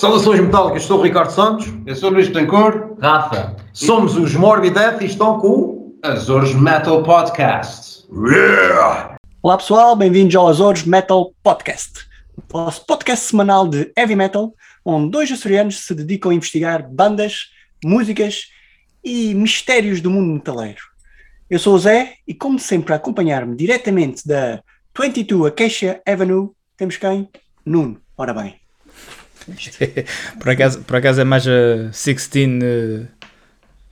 Saudações metálicas, sou o Ricardo Santos. Eu sou o Luís Betancourt. Rafa. Somos os Morbid Death e estão com. Azores Metal Podcast. Yeah! Olá pessoal, bem-vindos ao Azores Metal Podcast, o vosso podcast semanal de heavy metal, onde dois açorianos se dedicam a investigar bandas, músicas e mistérios do mundo metaleiro. Eu sou o Zé e, como sempre, a acompanhar-me diretamente da 22 Acacia Avenue, temos quem? Nuno. Ora bem. Por, acaso, por acaso é mais a 16. Uh,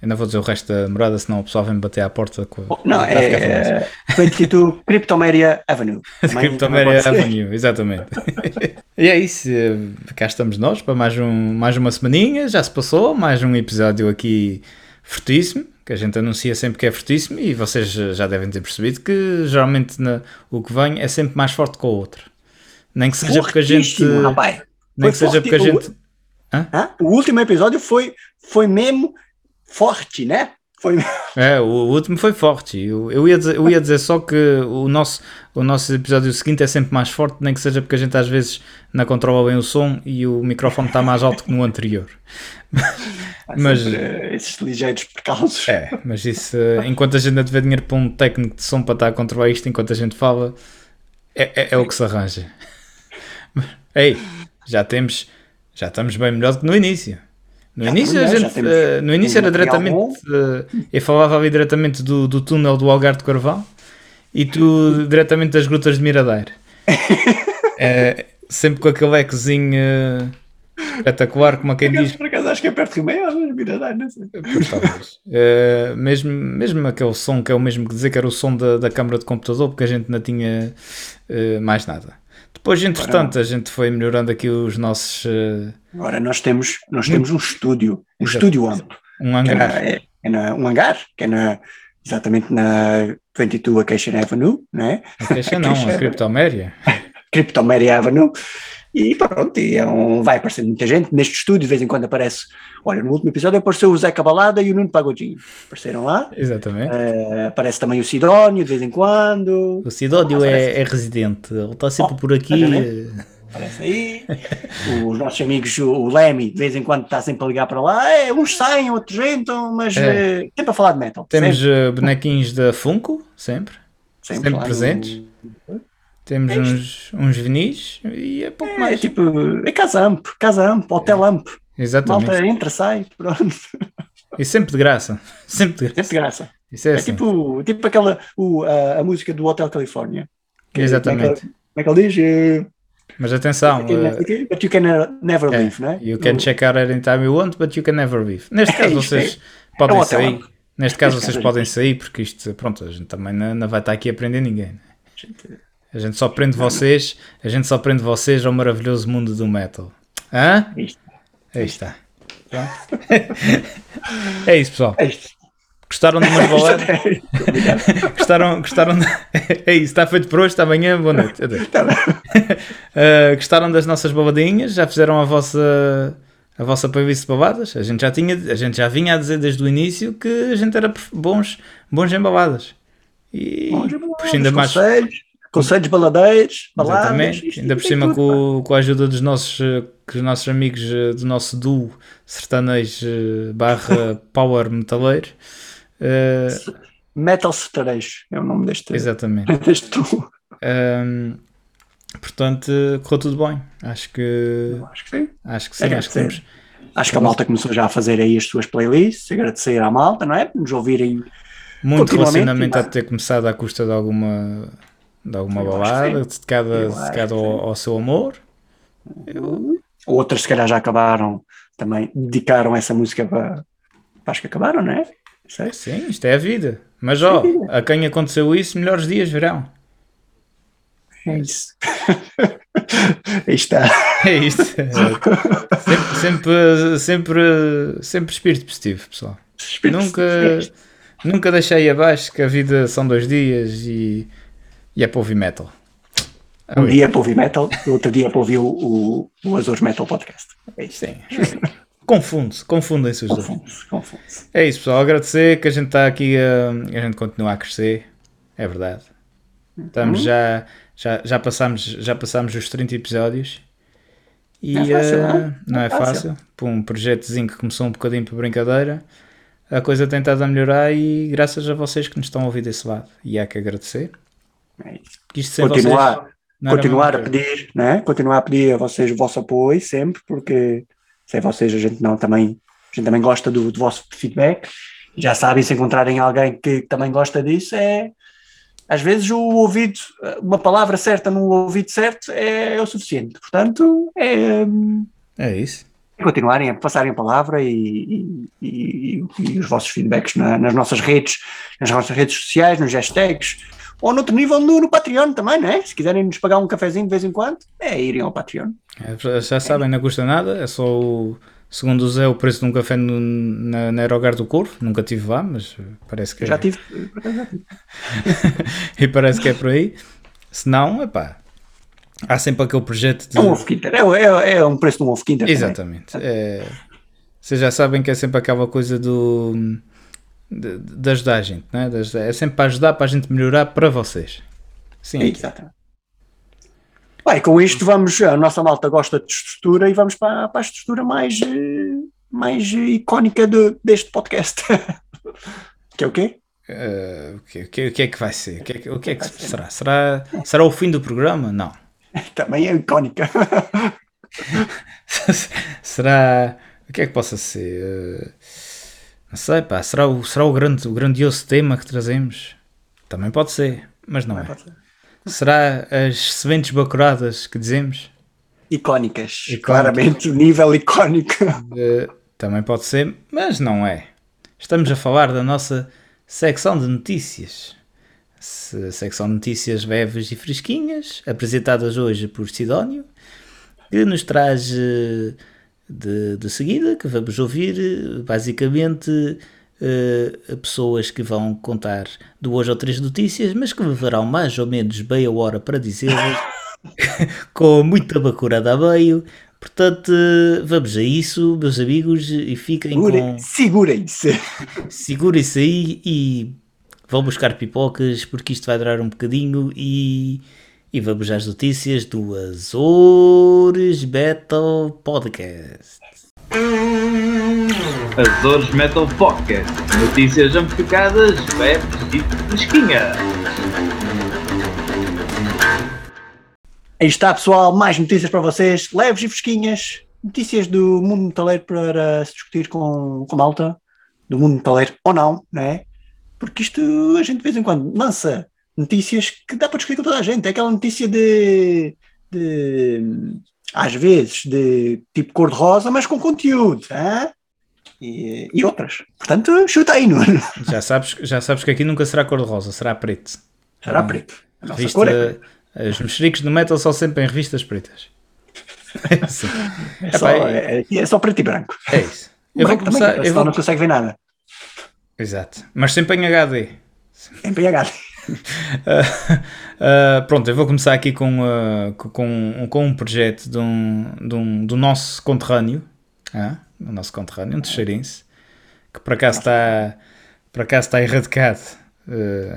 ainda vou dizer o resto da morada, senão o pessoal vem bater à porta. Com, Oh, não, é 22 Cryptomeria Avenue. Cryptomeria. Avenue, exatamente. e é isso, eh, cá estamos nós para mais, um, mais uma semaninha, já se passou, mais um episódio aqui fortíssimo, que a gente anuncia sempre que é fortíssimo e vocês já devem ter percebido que geralmente na- o que vem é sempre mais forte que o outro. Nem que seja porque a gente... Rapaz. Nem que seja porque a gente... Hã? O último episódio foi, foi mesmo forte, né? Foi É, o último foi forte. Eu, eu, ia dizer, eu ia dizer só que o nosso, o nosso episódio seguinte é sempre mais forte, nem que seja porque a gente às vezes não controla bem o som e o microfone está mais alto que no anterior. Mas- esses ligeiros percalços. É, mas isso, eh, enquanto a gente não tiver dinheiro para um técnico de som para estar a controlar isto enquanto a gente fala, é, é, é o que se arranja. Ei, já temos, já estamos bem melhor do que no início. No Já início, já gente, eh, no início era diretamente. eh, eu falava ali diretamente do, do túnel do Algarve de Carvalho e tu diretamente das grutas de Miradeiro. Eh, sempre com aquele ecozinho espetacular, como a quem diz. Por acaso acho que é perto do meio, mas mira, dá, não sei. Pois, mesmo, mesmo aquele som que é o mesmo que dizer que era o som da, da câmara de computador, porque a gente não tinha mais nada. Depois, entretanto, a gente foi melhorando aqui os nossos. eh, Agora nós temos, nós temos um estúdio, um Exato. estúdio amplo. um Que é, hangar. é, é na- um hangar, que é na, exatamente na 22 Acacia Avenue, né? A queixa não, a criptoméria. Cryptomeria Avenue. E pronto, e é um, vai aparecer muita gente. Neste estúdio, de vez em quando aparece. Olha, no último episódio apareceu o Zé Cabalada e o Nuno Pagodinho. Apareceram lá. Exatamente. Eh, aparece também o Sidónio, de vez em quando. O Sidódio Ah, é, é residente, ele está sempre Oh, por aqui. Aparece aí. Os nossos amigos, o Lemmy, de vez em quando está sempre a ligar para lá. É, uns saem, outros entram, mas É. eh, sempre a falar de metal. Temos sempre, eh, bonequinhos da Funko, sempre. sempre do- presentes. Temos É uns, uns vinis e é pouco É, mais. tipo, é casa amp, casa amp, hotel amp. Exatamente. Malta entra, sai, pronto. E sempre de graça. Sempre de graça. Sempre graça. Isso é, É assim. tipo, tipo aquela, o, a, a música do Hotel Califórnia. Que- Exatamente. Como é que ele diz? Eh, Mas atenção, eh, But you can uh, never é, leave, não é? you can check out anytime you want, but you can never leave. Neste É caso vocês é podem sair. Neste caso vocês é podem sair porque isto, pronto, a gente também não, não vai estar aqui a prender ninguém. né? A gente só prende vocês, a gente só prende vocês ao maravilhoso mundo do metal. Hã? É. Aí está. É isso, pessoal. É. Gostaram de umas baladas? Obrigado. Gostaram, gostaram de... É isso, está feito por hoje, está amanhã, boa noite. Adeus. Tá. Uh, gostaram das nossas babadinhas? Já fizeram a vossa a vossa playlist de babadas? A gente já tinha, a gente já vinha a dizer desde o início que a gente era bons, bons em babadas. E Bons puxa, ainda mais Conselhos, conselhos baladeiros, baladas. ainda por cima tudo, com, com a ajuda dos nossos uh, com os nossos amigos uh, do nosso duo sertanejo uh, barra power metaleiro. Uh, Metal Sertanejo é o nome deste, exatamente. deste duo. Um, portanto, correu tudo bem. Acho que Acho que sim. acho que sim, acho que. Acho que a malta começou já a fazer aí as suas playlists, agradecer à malta, não é? Por nos ouvirem. Muito relacionamento a ter começado à custa de alguma de alguma Eu balada, dedicada, Eu ao, ao seu amor. Outras, se calhar, já acabaram também, dedicaram essa música para. Acho que acabaram, não é? Sei. Sim, isto é a vida. Mas ó, a quem aconteceu isso, melhores dias virão. É isso. Aí está. É isto. sempre, sempre, sempre, sempre espírito positivo, pessoal. Nunca, nunca deixei abaixo que a vida são dois dias e, e é para ouvir metal. Um dia para ouvir metal, outro dia para ouvir o, o, o Azores Metal Podcast. É isso. Sim. Confunde-se, confundem-se os dois. Confunde-se, confunde-se. É isso, pessoal. Agradecer que a gente está aqui, a, a gente continua a crescer. É verdade. Estamos já, já, já, passamos, já passamos os 30 episódios E Não é fácil, eh, não é? não é fácil. Para um projetozinho que começou um bocadinho por brincadeira, a coisa tem estado a melhorar e graças a vocês que nos estão a ouvir desse lado. E há que agradecer. Continuar, vocês continuar a pedir, né? Continuar a pedir a vocês o vosso apoio sempre, porque sem vocês a gente não também, a gente também gosta do, do vosso feedback. Já sabem, se encontrarem alguém que também gosta disso, é às vezes o ouvido, uma palavra certa no ouvido certo é, o suficiente. Portanto, é É isso. continuarem a passarem a palavra e, e- e- e os vossos feedbacks na- nas nossas redes, nas nossas redes sociais, nos hashtags, ou noutro nível no, no Patreon também, não é? Se quiserem nos pagar um cafezinho de vez em quando, é irem ao Patreon. É, Já sabem, não custa nada. É só o. Segundo o Zé, o preço de um café no, na, na Aerogar do Corvo. Nunca tive lá, mas parece que Eu é. já tive, por acaso já tive. e parece que é por aí. Se não, epá, há sempre aquele projeto de. É um ovo Kinder, é, é, é um preço de um ovo também. Exatamente. É, vocês já sabem que é sempre aquela coisa do. De, de ajudar a gente, não é? Ajudar- é sempre para ajudar, para a gente melhorar para vocês. Sim, exatamente. Bem, com isto vamos, a nossa malta gosta de estrutura e vamos para, para a estrutura mais, eh, mais eh, icónica de- deste podcast. que é o quê? Eh, o, que, o que- o que é que vai ser? O que é que, o que é que será? será? Será o fim do programa? Não. Também é icónica. será. O que é que possa ser? Eh, não sei, pá. Será, o, será o, grande, o grandioso tema que trazemos? Também pode ser, mas não é. Será as sementes bacuradas que dizemos? Icónicas. Icónicas. Claramente, nível icónico. Também pode ser, mas não é. Estamos a falar da nossa secção de notícias. Se- secção de notícias leves e fresquinhas, apresentadas hoje por Sidónio, que nos traz eh, de, de seguida, que vamos ouvir, basicamente, eh, pessoas que vão contar duas ou três notícias, mas que levarão mais ou menos meia hora para dizê-las, com muita bacurada a meio. Portanto, vamos a isso, meus amigos, e fiquem com... Segurem- Segurem-se. Segurem-se aí e vão buscar pipocas porque isto vai durar um bocadinho e, e vamos às notícias do Azores Metal Podcast. Azores Metal Podcast. Notícias amplificadas, leves e fresquinhas. Aí está, pessoal, mais notícias para vocês, leves e fresquinhas. Notícias do mundo metaleiro para se discutir com, com malta, do mundo metaleiro ou não, não é? Porque isto a gente de vez em quando lança notícias que dá para discutir com toda a gente. É aquela notícia de, de às vezes, de tipo cor-de-rosa, mas com conteúdo? E, e outras. Portanto, chuta aí, Nuno. Já sabes, já sabes que aqui nunca será cor-de-rosa, será preto. Será preto. A nossa Revista, cor é. Os mexericos do metal são sempre em revistas pretas. É assim. É só, é- é, só preto e branco. É isso. Eu branco também, começar. senão Eu vou... não consegue ver nada. Exato. Mas sempre em HD. Em PH. Ah, ah, pronto, eu vou começar aqui com, ah, com- com, um projeto de um, de um, do nosso conterrâneo, ah, do nosso conterrâneo, um teixeirense, que por acaso está, por acaso está erradicado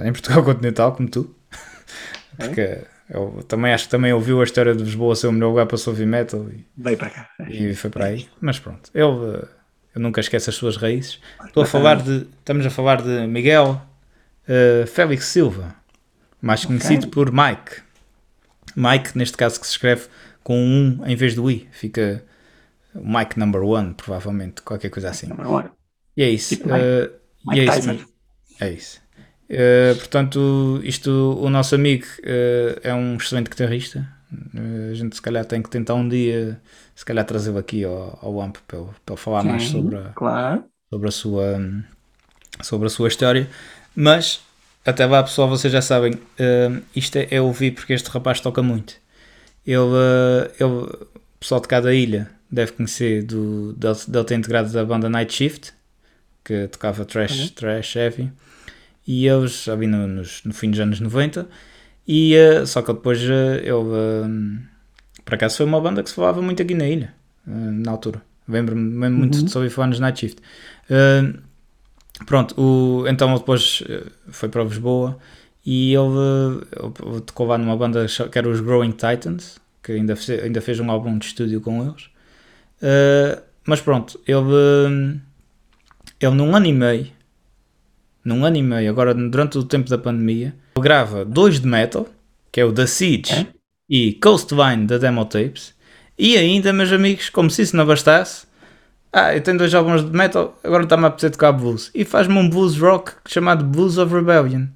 em Portugal continental, como tu, porque eu também acho que também ouviu a história de Lisboa ser o melhor lugar para se ouvir metal e, Veio para cá. e foi para aí, mas pronto, ele, eu nunca esqueço as suas raízes. Estou a falar de, estamos a falar de Miguel ah, Félix Silva, mais conhecido por Mike. Mike, neste caso, que se escreve com um em vez do i, fica Mike number one, provavelmente, qualquer coisa assim. E é isso. Tipo eh, Mike e é isso. Tyson. mesmo. É isso. Eh, portanto, isto, o nosso amigo eh, é um excelente guitarrista. Eh, a gente se calhar tem que tentar um dia, se calhar trazê-lo aqui ao, ao AMP para para falar mais Sim, sobre a, Claro. sobre a sua sobre a sua história mas até lá pessoal vocês já sabem hum, isto é, é ouvir porque este rapaz toca muito. Ele, uh, ele o pessoal de cada ilha deve conhecer do, dele, dele ter integrado da banda Night Shift que tocava trash, trash heavy. E eles já vi no, nos- no fim dos anos 90 e uh, só que depois uh, ele um, por acaso foi uma banda que se falava muito aqui na ilha uh, na altura. Lembro-me muito de só ouvir falar nos Night Shift. Uh, pronto, o, então ele depois uh, foi para Lisboa e ele, ele tocou lá numa banda que era os Growing Titans, que ainda, fe- ainda fez um álbum de estúdio com eles. Uh, mas pronto, ele, ele num ano e meio, num ano e meio, agora durante o tempo da pandemia, ele grava dois de metal, que é o The Siege É? e Coastvine da Demo Tapes, e ainda, meus amigos, como se isso não bastasse, ah, eu tenho dois álbuns de metal, agora está-me a apetecer tocar blues, e faz-me um blues rock chamado Blues of Rebellion.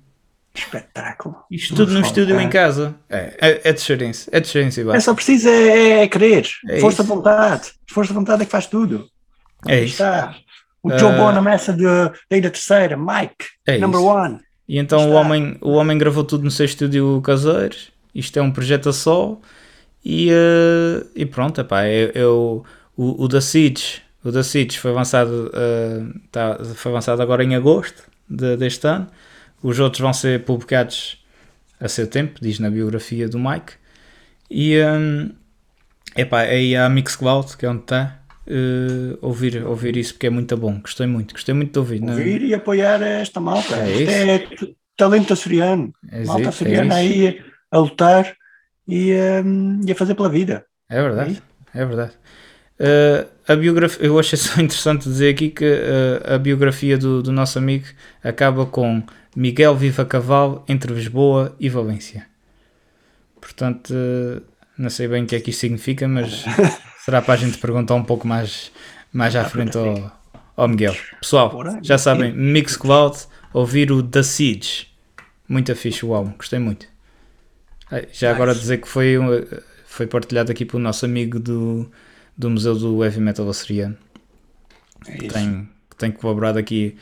Espetáculo. Isto tudo no estúdio em casa. É, é, é de xerense, é de xerense e É basta. só preciso é, é querer. É Força vontade. Força de vontade é que faz tudo. É Aí isso. Está. O Ah. Joe Bonamessa de da Ilha Terceira, Mike, É number isso. one. E então o homem, o homem gravou tudo no seu estúdio caseiro. Isto é um projeto a só. E, eh, e pronto, epá, eu, eu- o, o da Siege, o da Siege foi lançado, eh, tá- foi lançado agora em agosto de- deste ano. Os outros vão ser publicados a seu tempo, diz na biografia do Mike. E hum, epá, aí a Mixcloud, que é onde está. eh, ouvir, ouvir isso porque é muito bom. Gostei muito, gostei muito de ouvir. não- Ouvir e apoiar esta malta. É Isto isso. é talento açoriano. É malta é açoriana isso. aí a lutar e, hum, e a fazer pela vida. É verdade, é verdade. Uh, a biografia, eu achei só interessante dizer aqui que uh, a biografia do, do nosso amigo acaba com Miguel Viva Cavalo entre Lisboa e Valência. Portanto, uh, não sei bem o que é que isto significa, mas será para a gente perguntar um pouco mais, mais à frente ao, ao Miguel. Pessoal, já sabem, Mixcloud, ouvir o The Siege. Muito fixe o álbum, gostei muito. Ah, Já agora dizer que foi, um, foi partilhado aqui pelo nosso amigo do, do Museu do Heavy Metal Açoriano, É que tem, que tem colaborado aqui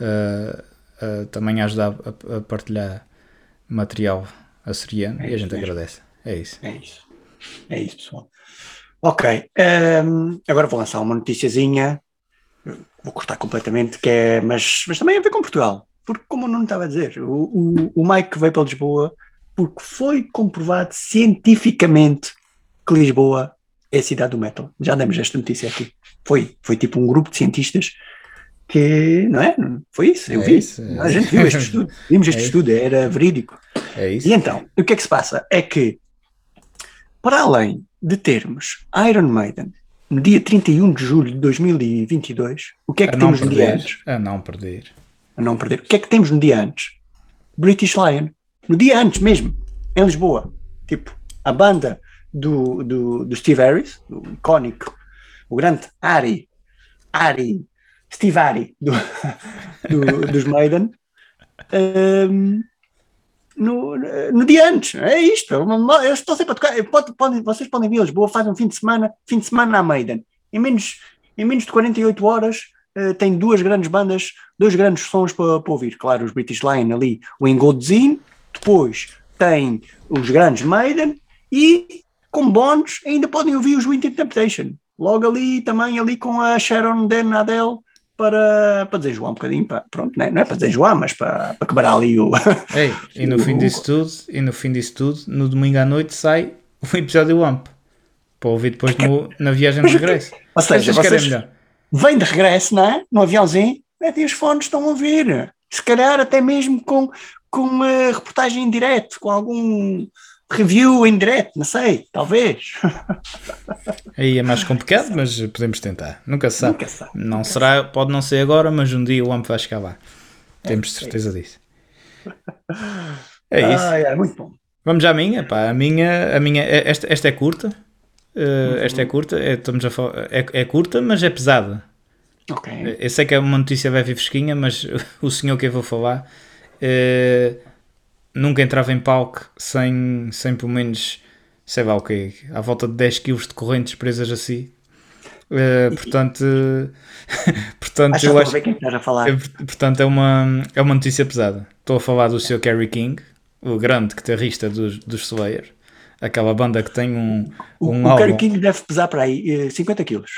ah, ah, também a ajudar a, a partilhar material açoriano É e a gente mesmo. agradece. É isso. É isso. É isso, pessoal. Ok. hum, agora vou lançar uma noticiazinha. Vou cortar completamente, que é, mas, mas também a ver com Portugal. Porque, como eu não estava a dizer, o, o, o Mike veio para Lisboa porque foi comprovado cientificamente que Lisboa é a cidade do metal. Já demos esta notícia aqui. Foi, foi tipo um grupo de cientistas que, não é? Foi isso, eu É vi. isso, é. A gente viu este estudo. Vimos este É estudo, era verídico. É isso. E então, o que é que se passa? É que, para além de termos Iron Maiden no dia 31 de julho de 2022, o que é que temos no dia perder. antes? A não perder. A não perder. O que é que temos no dia antes? British Lion. No dia antes mesmo, em Lisboa. Tipo, a banda do, do, do Steve Harris, o icónico, o grande Ari, Ari, Steve Ari do, do- dos Maiden, hum, no, no dia antes. É isto. Eu estou sempre a tocar. pode- podem- vocês podem vir a Lisboa, fazem um fim de semana, fim de semana à Maiden. Em menos, em menos de 48 horas eh, tem duas grandes bandas, dois grandes sons para, ouvir. Claro, os British Lion ali, o Engodzine, depois tem os grandes Maiden e com bónus ainda podem ouvir os Winter Temptation. Logo ali também ali com a Sharon Den Adele para, para desenjoar um bocadinho, para, pronto, não é, não é para desenjoar, mas para, para quebrar ali o. Ei, e no fim disso tudo, e no fim disso tudo, no domingo à noite sai o episódio AMP. Para ouvir depois no- na viagem de regresso. Ou seja, Vocês melhor? vêm de regresso, não é? No aviãozinho, metem os fones, estão a ouvir. Se calhar até mesmo com, com uma reportagem em direto, com algum review em direto, não sei, talvez. Aí é mais complicado, mas podemos tentar. Nunca se sabe. Nunca sabe. Não será, pode não ser agora, mas um dia o AMP vai chegar lá. Temos certeza disso. É isso. Ah, é, muito bom. Vamos à minha, pá. A minha, a minha esta, esta é curta. Uh, Esta é curta, é, estamos a falar, é, é curta, mas é pesada. Ok. Eu sei que é uma notícia leve e fresquinha, mas o senhor que eu vou falar eh, nunca entrava em palco sem, sem pelo menos, sei lá o quê, à volta de 10 kg de correntes presas a si. Eh, portanto, portanto, Acho que eu acho, ver quem estás a falar. é, portanto é, uma, é uma notícia pesada. Estou a falar do Sr. Kerry King, o grande guitarrista dos, dos Slayer, aquela banda que tem um, O, um o álbum. Kerry King deve pesar para aí eh, 50 quilos.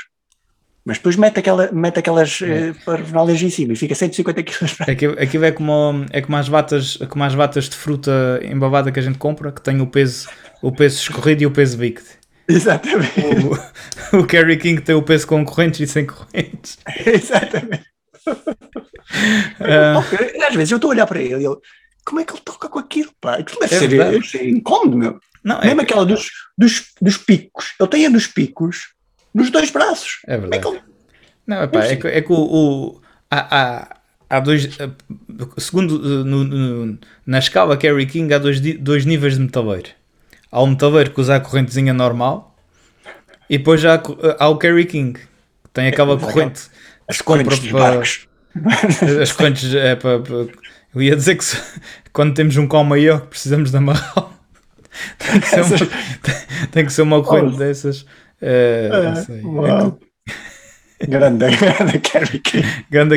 Mas depois mete, aquela, mete aquelas eh, parafernalias em cima e fica 150 quilos. Aquilo, aquilo é como, é como as vatas, como as vatas de fruta embalada que a gente compra, que tem o peso, o peso escorrido e o peso líquido. Exatamente. O, o Kerry King tem o peso com correntes e sem correntes. Exatamente. Ok, Às vezes eu estou a olhar para ele e ele, como é que ele toca com aquilo, pá? Aquilo deve É ser, verdade. incómodo, meu. Não, é, Mesmo que- aquela dos, dos, dos picos. Ele tem a dos picos nos dois braços. é Como é verdade. que ele... Não, epá, é, que, é que o, o- há, há, há dois. eh, Segundo eh, no- no- na escala Kerry King, há dois, dois níveis de metaleiro. Há o metaleiro que usa a correntezinha normal e depois há, co- há o Kerry King, que tem aquela corrente. As correntes para- barcos. As correntes é para. para- eu ia dizer que quando temos um cão maior que precisamos de amarrar, tem que ser uma, tem, tem que ser uma corrente Oh. dessas. Sei. É Uau. Grande, grande Kerry King.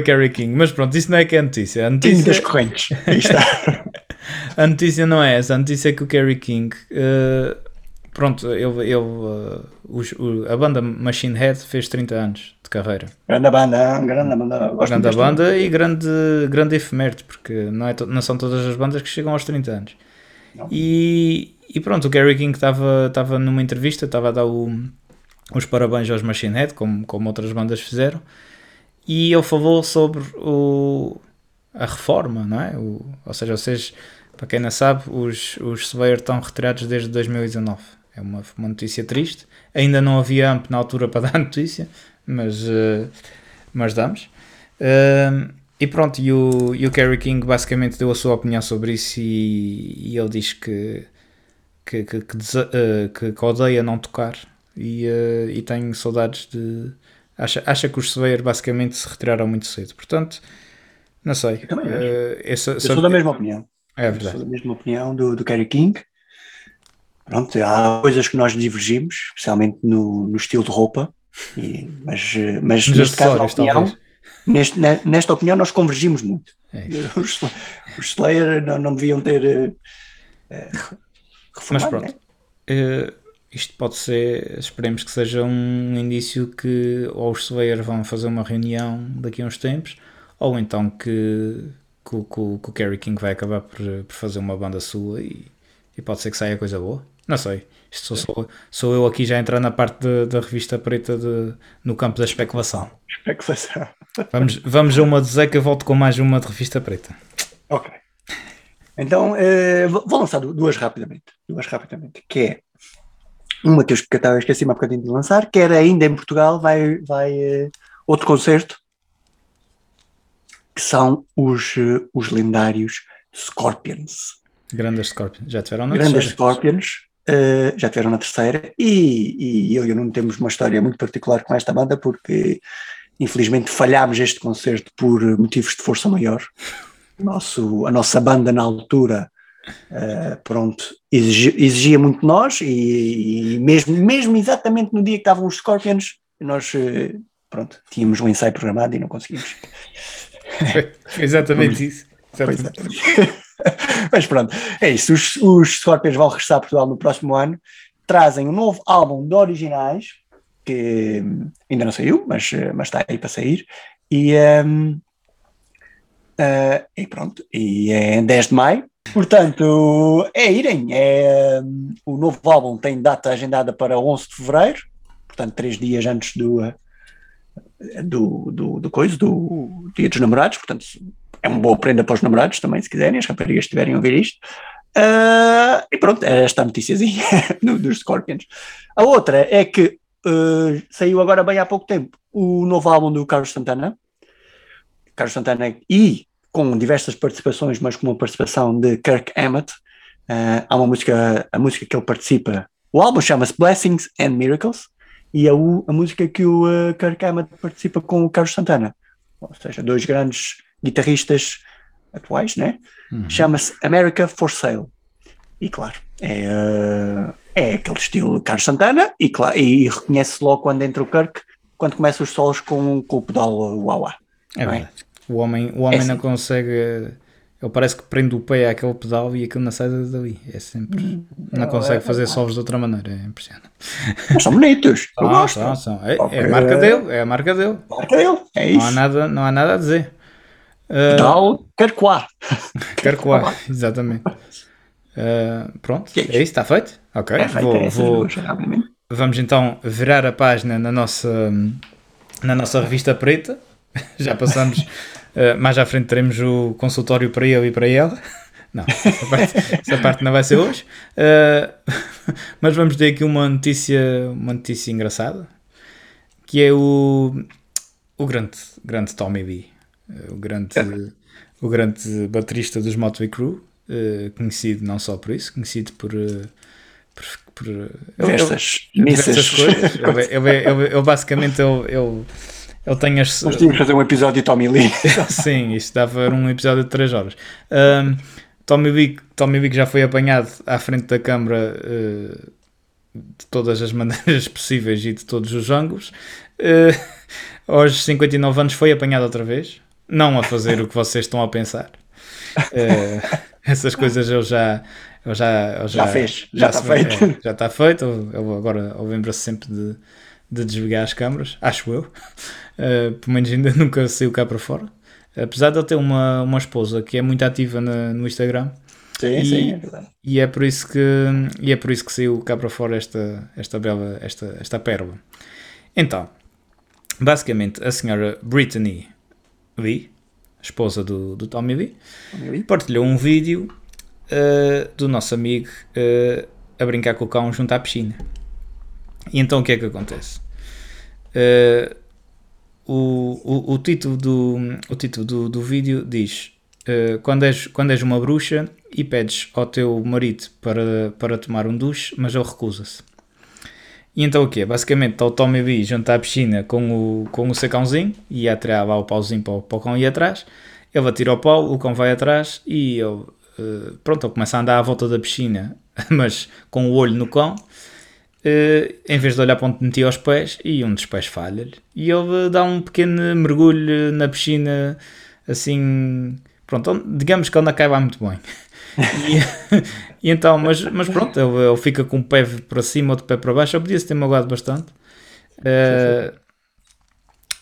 Kerry King. Mas pronto, isso não é que é a notícia. A King das notícia, correntes. A notícia não é essa. A notícia é que o Kerry King. eh, pronto, ele, ele, os- o- a banda Machine Head fez 30 anos de carreira. Grande banda, grande banda. Grande banda e grande, grande efeméride, porque não, é não são todas as bandas que chegam aos 30 anos. E, e pronto, o Kerry King estava numa entrevista, estava a dar o- os parabéns aos Machine Head, como, como outras bandas fizeram, e ele falou sobre o, a reforma, não é? O, ou seja, vocês, para quem não sabe, os, os Slayer estão retirados desde 2019. É uma, uma notícia triste. Ainda não havia AMP na altura para dar a notícia, mas, eh, mas damos. Ahm, e pronto, e o, e o Kerry King basicamente deu a sua opinião sobre isso e, e ele diz que, que, que, que, eh, que odeia não tocar e, eh, e tem saudades de. Acha, acha que os Slayer basicamente se retiraram muito cedo. Portanto, não sei. Eu também acho. Eh, eu sou- da mesma opinião. É Eu Sou verdade. da mesma opinião do, do Kerry King. Pronto, há coisas que nós divergimos, especialmente no, no estilo de roupa, e- mas, eh, mas Nos neste caso, opinião, neste, ne- nesta opinião, nós convergimos muito. É. Os, os Slayer não, não deviam ter eh, eh, Mas reformado, pronto. né? Eh, isto pode ser, esperemos que seja um indício que ou os Slayer vão fazer uma reunião daqui a uns tempos, ou então que, que, o- que que o Kerry King vai acabar por, por fazer uma banda sua e, e pode ser que saia coisa boa. Não sei. Isto sou, sou, sou eu aqui já a entrar na parte da revista preta de- no campo da especulação. Especulação. Vamos, vamos a uma de eu volto com mais uma de revista preta. Ok. Então, eh, vou lançar du- duas rapidamente. Duas rapidamente. Que é uma que eu eu esqueci-me há bocadinho de lançar, que era ainda em Portugal, vai, vai eh, outro concerto, que são os, eh, os lendários Scorpions. Grandes Scorpion. Já tiveram na Grandes terceira. Scorpions. eh, já tiveram na terceira e, e eu e o Nuno temos uma história muito particular com esta banda porque infelizmente falhámos este concerto por motivos de força maior. Nosso, a nossa banda na altura eh, pronto, exigi- exigia muito de nós e, e mesmo, mesmo exatamente no dia que estavam os Scorpions nós eh, pronto, tínhamos um ensaio programado e não conseguimos. Foi exatamente isso. Pois Exatamente. Mas pronto, é isso. Os, os Scorpions vão regressar a Portugal no próximo ano. Trazem um novo álbum de originais, que hum, ainda não saiu, mas, eh, mas está aí para sair. E, hum, eh, e pronto, e é em 10 de maio. Portanto, é irem. É, hum, o novo álbum tem data agendada para 11 de fevereiro, portanto, três dias antes do, eh, do, do, do coisa, do Dia dos Namorados. Portanto, é uma boa prenda para os namorados também, se quiserem, as raparigas estiverem a ouvir isto. Ah, e pronto, é esta noticiazinha do- dos Scorpions. A outra é que ah, saiu agora bem há pouco tempo o novo álbum do Carlos Santana. Carlos Santana e com diversas participações, mas com uma participação de Kirk Hammett. Ah, há uma música, a música que ele participa. O álbum chama-se Blessings and Miracles e a, u- a música que o ah, Kirk Hammett participa com o Carlos Santana. Ou seja, dois grandes guitarristas atuais, né? Uhum. Chama-se America for Sale. E claro, é, eh, é aquele estilo Carlos Santana e, claro, e reconhece logo quando entra o Kirk, quando começa os solos com, com o pedal uau É é? verdade. O homem, o homem É não consegue. Ele parece que prende o pé àquele pedal e aquilo não sai dali. É sempre. Não consegue fazer solos de outra maneira. É impressionante. Mas são bonitos, eu gosto. são, são. É, é a marca dele. É a marca dele. Marca dele, é Não há isso. nada, não há nada a dizer. Uh, Pedal Carcoá. quero coar. Exatamente. Uh, pronto. É é isso, está feito? Ok. É feito, vou, é vou- duas. Vamos então virar a página na nossa, na nossa revista preta. Já passamos, eh, mais à frente teremos o consultório para ele e para ela, Não, essa parte, essa parte não vai ser hoje. Uh, mas vamos ter aqui uma notícia, uma notícia engraçada, que é o, o grande, grande Tommy B, o grande, o grande baterista dos Motley Crue, uh, conhecido não só por isso, conhecido por... Uh, por, por diversas coisas. Ele, ele, ele, ele basicamente ele, ele, ele tem as. Nós tínhamos que fazer um episódio de Tommy Lee. Sim, isto dava um episódio de 3 horas. Um, Tommy Lee, Tommy Lee já foi apanhado à frente da câmara uh, de todas as maneiras possíveis e de todos os ângulos. Uh, aos 59 anos foi apanhado outra vez. Não a fazer o que vocês estão a pensar. Uh, essas coisas eu já, eu já, eu já, já, fez, já, está feito. É, já está feito. Eu agora lembro-se sempre de, de desligar as câmaras, acho eu. Uh, pelo menos ainda nunca saiu cá para fora. Apesar de ele ter uma, uma esposa que é muito ativa na, no Instagram. Sim, e, sim, é verdade. E é por isso que, e é por isso que saiu cá para fora esta, esta bela, esta, esta pérola. Então, basicamente, a senhora Brittany Lee, esposa do, do Tommy Lee, Tommy Lee. partilhou um vídeo uh, do nosso amigo uh, a brincar com o cão junto à piscina. E então o que é que acontece? Uh, o, o, o, título, do, o título do, do vídeo diz: quando, és, quando és uma bruxa e pedes ao teu marido para, para tomar um duche, mas ele recusa-se. E então o quê? Basicamente está o Tommy B junto à piscina com o, com o sacãozinho e a tirar lá o pauzinho para o, para o cão ir atrás. Ele atira o pau, o cão vai atrás e ele, uh, pronto, ele começa a andar à volta da piscina, mas com o olho no cão. Uh, em vez de olhar para onde metia os pés, e um dos pés falha-lhe. E ele dá um pequeno mergulho na piscina, assim, pronto, digamos que ele não cai lá muito bem. e, e, então, mas, mas pronto, ele, ele, fica com o pé para cima ou de pé para baixo. Eu podia-se ter magoado bastante. Uh,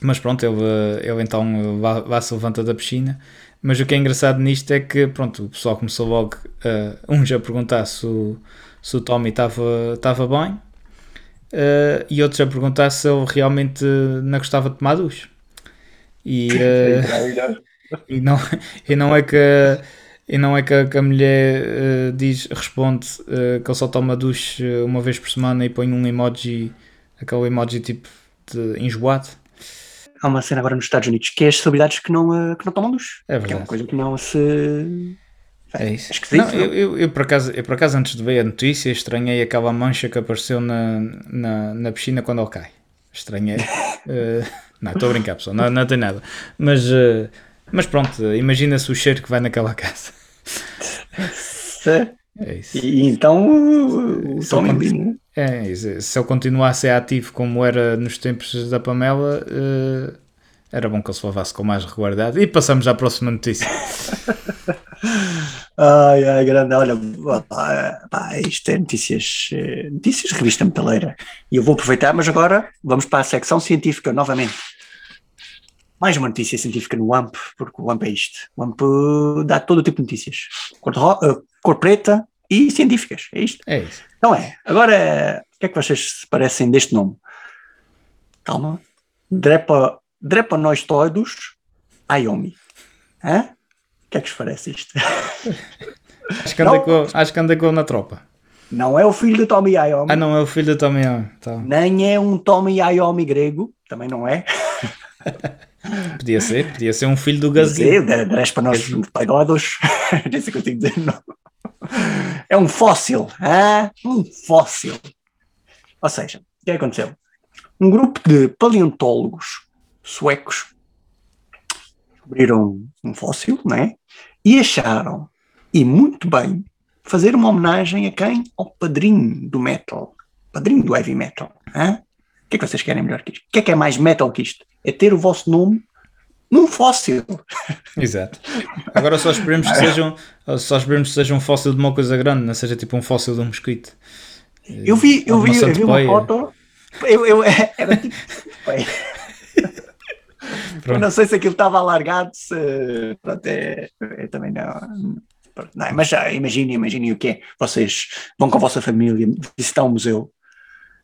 mas pronto, ele, ele então vá, se levanta da piscina. Mas o que é engraçado nisto é que pronto, o pessoal começou logo uh, uns a perguntar se o, se o Tommy estava bem uh, e outros a perguntar se ele realmente não gostava de tomar duche. E, e, não, e não é que e não é que a, que a mulher uh, diz, responde uh, que ele só toma duche uma vez por semana e põe um emoji, aquele emoji tipo de enjoado. Há uma cena agora nos Estados Unidos que é as celebridades que não, uh, que não tomam duche. É que é uma verdade. coisa que não se. É isso. Esquisito, Não, eu, eu, eu, por acaso, eu por acaso antes de ver a notícia estranhei aquela mancha que apareceu na, na, na piscina quando ele cai. Estranhei. Uh, não, estou a brincar pessoal, não, não tem nada. Mas, uh, mas pronto, imagina-se o cheiro que vai naquela casa. Se- É isso. E então o Tommy quando- Lee, É, se ele ser ativo como era nos tempos da Pamela, eh, era bom que ele se levasse com mais regularidade. E passamos à próxima notícia. Ai, ai, grande, olha, pá, isto é notícias, eh, notícias revista metaleira. E eu vou aproveitar, mas agora vamos para a secção científica novamente. Mais uma notícia científica no AMP, porque o AMP é isto. O AMP dá todo o tipo de notícias. Cor, de eh, cor preta e científicas, é isto. É isso. Então é, agora, o que é que vocês se parecem deste nome? Calma. Drepa, Drepanostoides Iomi. Hã? O que é que vos parece isto? Acho que anda, Não. com, acho que anda com na tropa. Não é o filho de Tommy Iommi, Ah, não, é o filho da Tommy. Tá. nem é um Tommy Iommi grego, também não é. Podia ser, podia ser um filho do Quer Gasly. dizer, de- Drepanostoides, nem sei o que eu tenho dizer, não. É um fóssil, hã? um fóssil. Ou seja, o que é que aconteceu? Um grupo de paleontólogos suecos descobriram um fóssil, não é? E acharam, e muito bem, fazer uma homenagem a quem? Ao padrinho do metal, padrinho do heavy metal. hã? O que é que vocês querem melhor que isto? O que é que é mais metal que isto? É ter o vosso nome num fóssil. Exato. Agora só esperemos que sejam, só esperemos que seja um fóssil de uma coisa grande, não seja tipo um fóssil de um mosquito. Eu vi, eu vi, uma eu vi uma foto. Eu, eu, era tipo. Não sei se aquilo estava alargado, se. Pronto, é, eu também não. não, mas já imaginem, imaginem o que é. Vocês vão com a vossa família visitar um museu.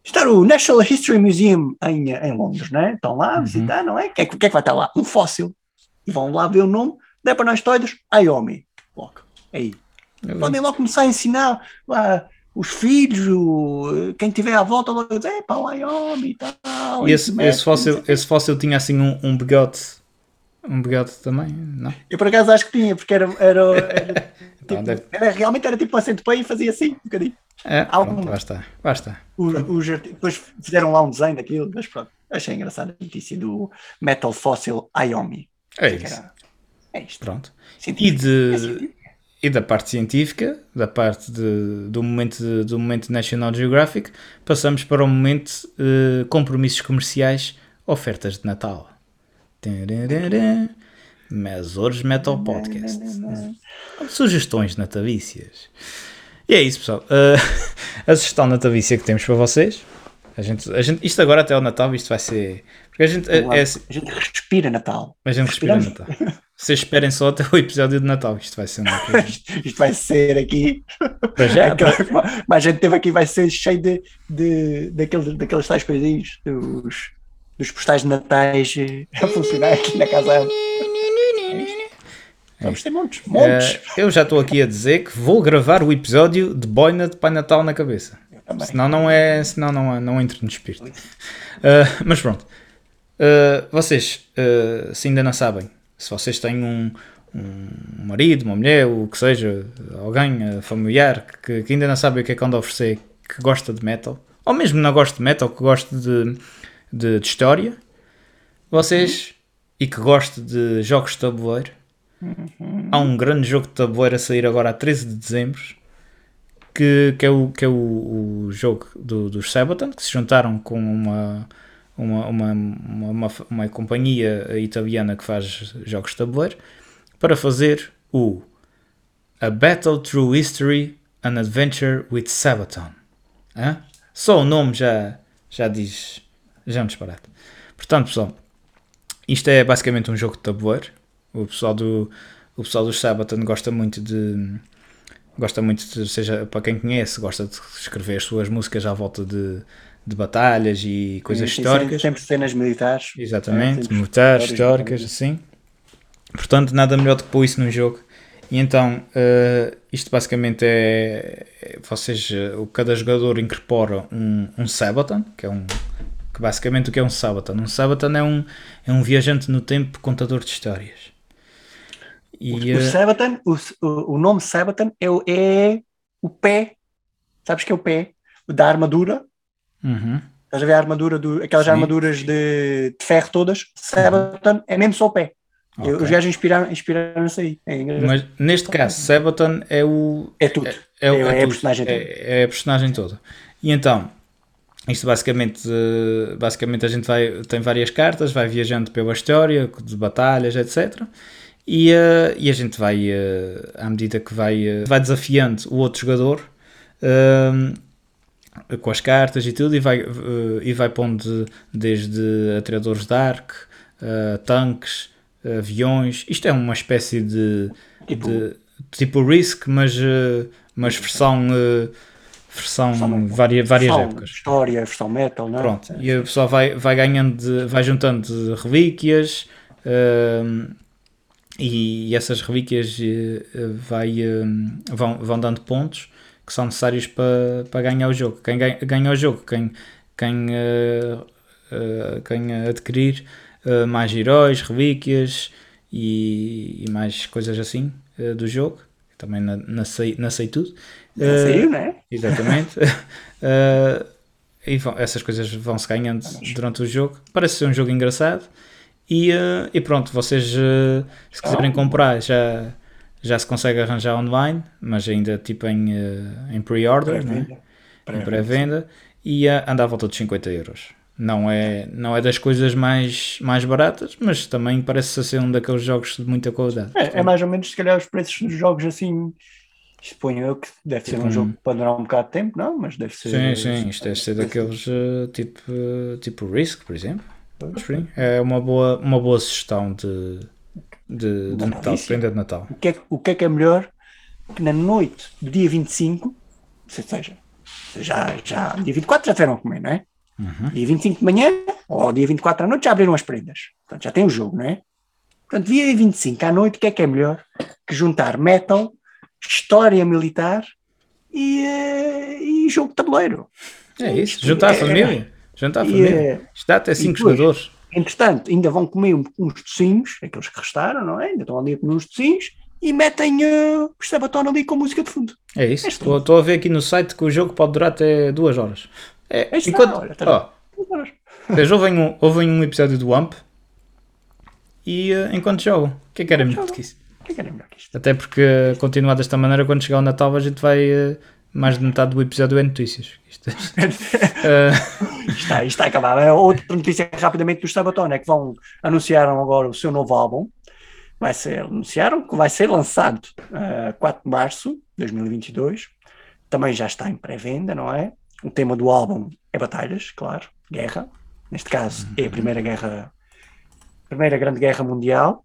Está o National History Museum em, em Londres, não é? Estão lá a Uhum. visitar, não é? O que, é que é que vai estar lá? Um fóssil. E vão lá ver o nome. Drepanostoides Iomi. Logo. Aí. Podem logo começar a ensinar ah, os filhos, o- quem tiver à volta, logo dizer, é pá, Wyoming e tal. E esse, fóssil, esse fóssil tinha assim um, um bigote. Um bigote também? Não? Eu por acaso acho que tinha, porque era, era, era, Então, tipo, deve- era- realmente era tipo uma centopeia e fazia assim, um bocadinho. É, Algum- pronto, lá. Lá. Os, os arti- depois fizeram lá um desenho daquilo, mas pronto, achei engraçada a notícia do Metal Fossil Iomi. É isso. era- É isto. Pronto. E, científico. É de, científico. E da parte científica, da parte de- do, momento, de- do momento National Geographic, passamos para o momento eh, compromissos comerciais, ofertas de Natal. Tararara. Mesores Metal Podcast. Sugestões natalícias. E é isso, pessoal. Uh, a sugestão natalícia que temos para vocês. A gente, a gente, isto agora até o Natal, isto vai ser. Porque a gente, é, é assim, A gente respira Natal. a gente respira. Natal. Vocês esperem só até o episódio de Natal. Isto vai ser uma coisa. Isto vai ser aqui. Já, Aquela- Mas a gente teve aqui, vai ser cheio de, de, daqueles, daqueles tais coisinhos, dos, dos postais de natais eh, a funcionar aqui na casa. Vamos ter montes, montes. Eh, eu já estou aqui a dizer que vou gravar o episódio de boina de Pai Natal na cabeça. Senão não é, senão não, é- não entro no espírito. Eh, mas pronto. Eh, vocês, se ainda não sabem, se vocês têm um, um marido, uma mulher, o que seja, alguém eh, familiar que, que ainda não sabe o que é que anda a oferecer, que gosta de metal, ou mesmo não gosta de metal, que gosta de, de, de história, vocês, e que gosta de jogos de tabuleiro, há um grande jogo de tabuleiro a sair agora a 13 de dezembro, que, que é, o, que é o, o jogo do, dos Sabaton, que se juntaram com uma, uma, uma, uma, uma, companhia italiana que faz jogos de tabuleiro, para fazer o A Battle Through History, An Adventure with Sabaton. Hã? Só o nome já, já diz, já é um disparate. Portanto, pessoal, isto é basicamente um jogo de tabuleiro. O pessoal do o pessoal dos Sabaton gosta muito de gosta muito de, seja para quem conhece, gosta de escrever as suas músicas à volta de, de batalhas e coisas Sim, históricas. Sempre cenas militares. Exatamente, militares, históricas, assim. Portanto, nada melhor do que pôr isso num jogo. E então, eh, isto basicamente é, é- vocês, o cada jogador incorpora um, um Sabaton, que é um que basicamente o que é um Sabaton? Um Sabaton é um, é um viajante no tempo contador de histórias. E, O eh, Sabaton, o, o, o nome Sabaton é, o- é o pé, sabes que é o pé da armadura? Uhum. Estás a ver a armadura, do, aquelas Sim. armaduras de, de ferro todas? Sabaton é mesmo só o pé. Ok. Os gajos inspiraram- inspiraram-se aí. É. Mas neste caso, Sabaton é o, é tudo. É, é, o- É- é é a tudo. personagem toda. É, é a personagem toda. E então, isto basicamente, eh, basicamente a gente vai, tem várias cartas, vai viajando pela história, de batalhas, etc. E, eh, e a gente vai, eh, à medida que vai, eh, vai desafiando o outro jogador, com as cartas e tudo, e vai, eh, e vai pondo desde atiradores de arco, eh, tanques, aviões. Isto é uma espécie de Tipo- de- tipo Risk, mas, eh, mas versão, eh, versão Versão- varia, várias versão épocas. História, versão metal, não é? Pronto, e o pessoal vai, vai ganhando, de- vai juntando de relíquias e essas relíquias vai, vão, vão dando pontos que são necessários para, para ganhar o jogo. Quem ganha, ganha o jogo, quem, quem, eh, eh, quem adquirir eh, mais heróis, relíquias e, e mais coisas assim do jogo. Também na, na, sei, na sei tudo. Já saiu, não é? Exatamente. Uh, e vão- essas coisas vão-se ganhando durante o jogo. Parece ser um jogo engraçado. E, uh, e pronto, vocês, uh, se quiserem comprar, já, já se consegue arranjar online, mas ainda tipo em, uh, em pre-order, né? em pré-venda, e uh, anda à volta de 50 euros. Não é, não é das coisas mais, mais baratas, mas também parece ser um daqueles jogos de muita qualidade. É, é mais ou menos, se calhar, os preços dos jogos assim. Suponho eu que deve ser Tipo um um- jogo para durar um bocado de tempo, não? Mas deve ser. Sim, sim, isto deve ser daqueles uh, tipo, tipo Risk, por exemplo. É uma boa, uma boa sugestão de, de, de Natal, delícia. prenda de Natal. O que, é, que- o que é que é melhor que na noite do dia 25, se seja, já, já, dia 24 já tiveram a comer, não é? Uhum. Dia 25 de manhã ou dia 24 à noite já abriram as prendas. Portanto, já tem o jogo, não é? Portanto, dia 25 à noite, o que é que é melhor que juntar metal história militar e, eh, e jogo de tabuleiro. É isso, juntar a É, família. Juntar a família. eh, Isto dá até 5 depois? jogadores. Entretanto, ainda vão comer uns tocinhos, aqueles que restaram, não é? Ainda estão ali a comer uns tocinhos e metem uh, o Sabaton ali com música de fundo. É isso. É Estou estou a ver aqui no site que o jogo pode durar até 2 horas. É, Aí está, enquanto, olha, tá ó, Vocês ouvem um, ouvem um episódio do Wamp e eh, enquanto jogam. O que é que era melhor que isso? O que é que era melhor que isto? Até porque, continuar desta maneira, quando chegar o Natal, a gente vai. eh, mais de metade do episódio é notícias. Isto, eh, Isto está, está acabado. É outra notícia rapidamente dos Sabaton é que vão anunciaram agora o seu novo álbum. Vai ser, anunciaram que vai ser lançado uh, 4 de março de 2022. Também já está em pré-venda, não é? O tema do álbum é batalhas, claro, guerra. Neste caso é a primeira guerra, primeira grande guerra mundial.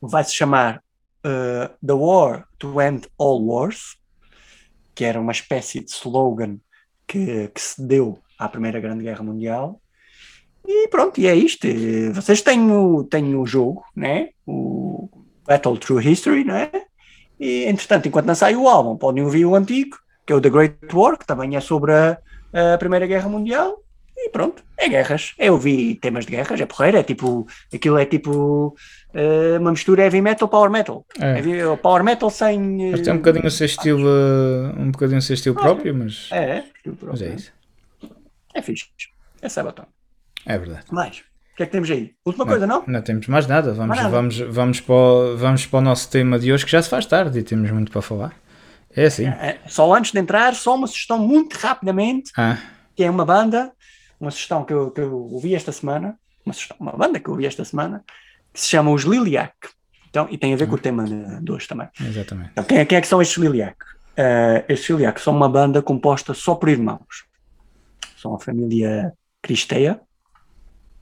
Vai se chamar uh, The War to End All Wars, que era uma espécie de slogan que, que se deu à Primeira Grande Guerra Mundial. E pronto, e é isto. Eh, Vocês têm o, têm o jogo, né? o Battle Through History, né? e entretanto, enquanto não sai o álbum, podem ouvir o antigo, que é o The Great War, que também é sobre a, a Primeira Guerra Mundial. E pronto, é guerras. Eu ouvi temas de guerras, é porreiro, é tipo, aquilo é tipo eh, uma mistura heavy metal, power metal. É. Heavy- power metal sem. eh, mas tem um bocadinho o seu estilo, eh, um bocadinho o seu estilo próprio, mas, É, é, mas é isso. É fixe. É Sabaton. É verdade. Mais. O que é que temos aí? Última coisa, não? Não temos mais nada. Vamos, Mais nada. Vamos, vamos, para o, vamos para o nosso tema de hoje, que já se faz tarde e temos muito para falar. É assim. É, Só antes de entrar, só uma sugestão muito rapidamente, Ah, que é uma banda, uma sugestão que eu, que eu ouvi esta semana, uma, sugestão- uma banda que eu ouvi esta semana, que se chama os Liliac. Então, e tem a ver com o tema de, de hoje também. exatamente. Então, quem, é, quem é que são estes Liliac? Eh, estes Liliac são uma banda composta só por irmãos. São a família Cristeia,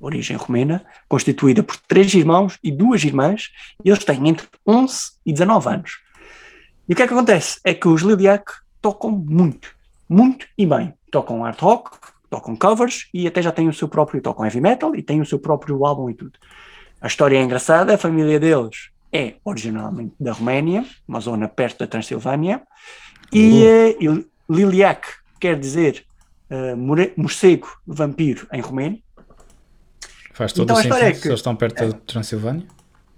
origem romena, constituída por três irmãos e duas irmãs, e eles têm entre 11 e 19 anos. E o que é que acontece? É que os Liliac tocam muito, muito e bem. Tocam hard rock, tocam covers e até já têm o seu próprio, tocam heavy metal e têm o seu próprio álbum e tudo. A história é engraçada, a família deles é originalmente da Roménia, uma zona perto da Transilvânia, e, eh, e Liliac quer dizer more- morcego vampiro em romeno. Faz todo Então o história sentido. é que- eles estão perto da Transilvânia.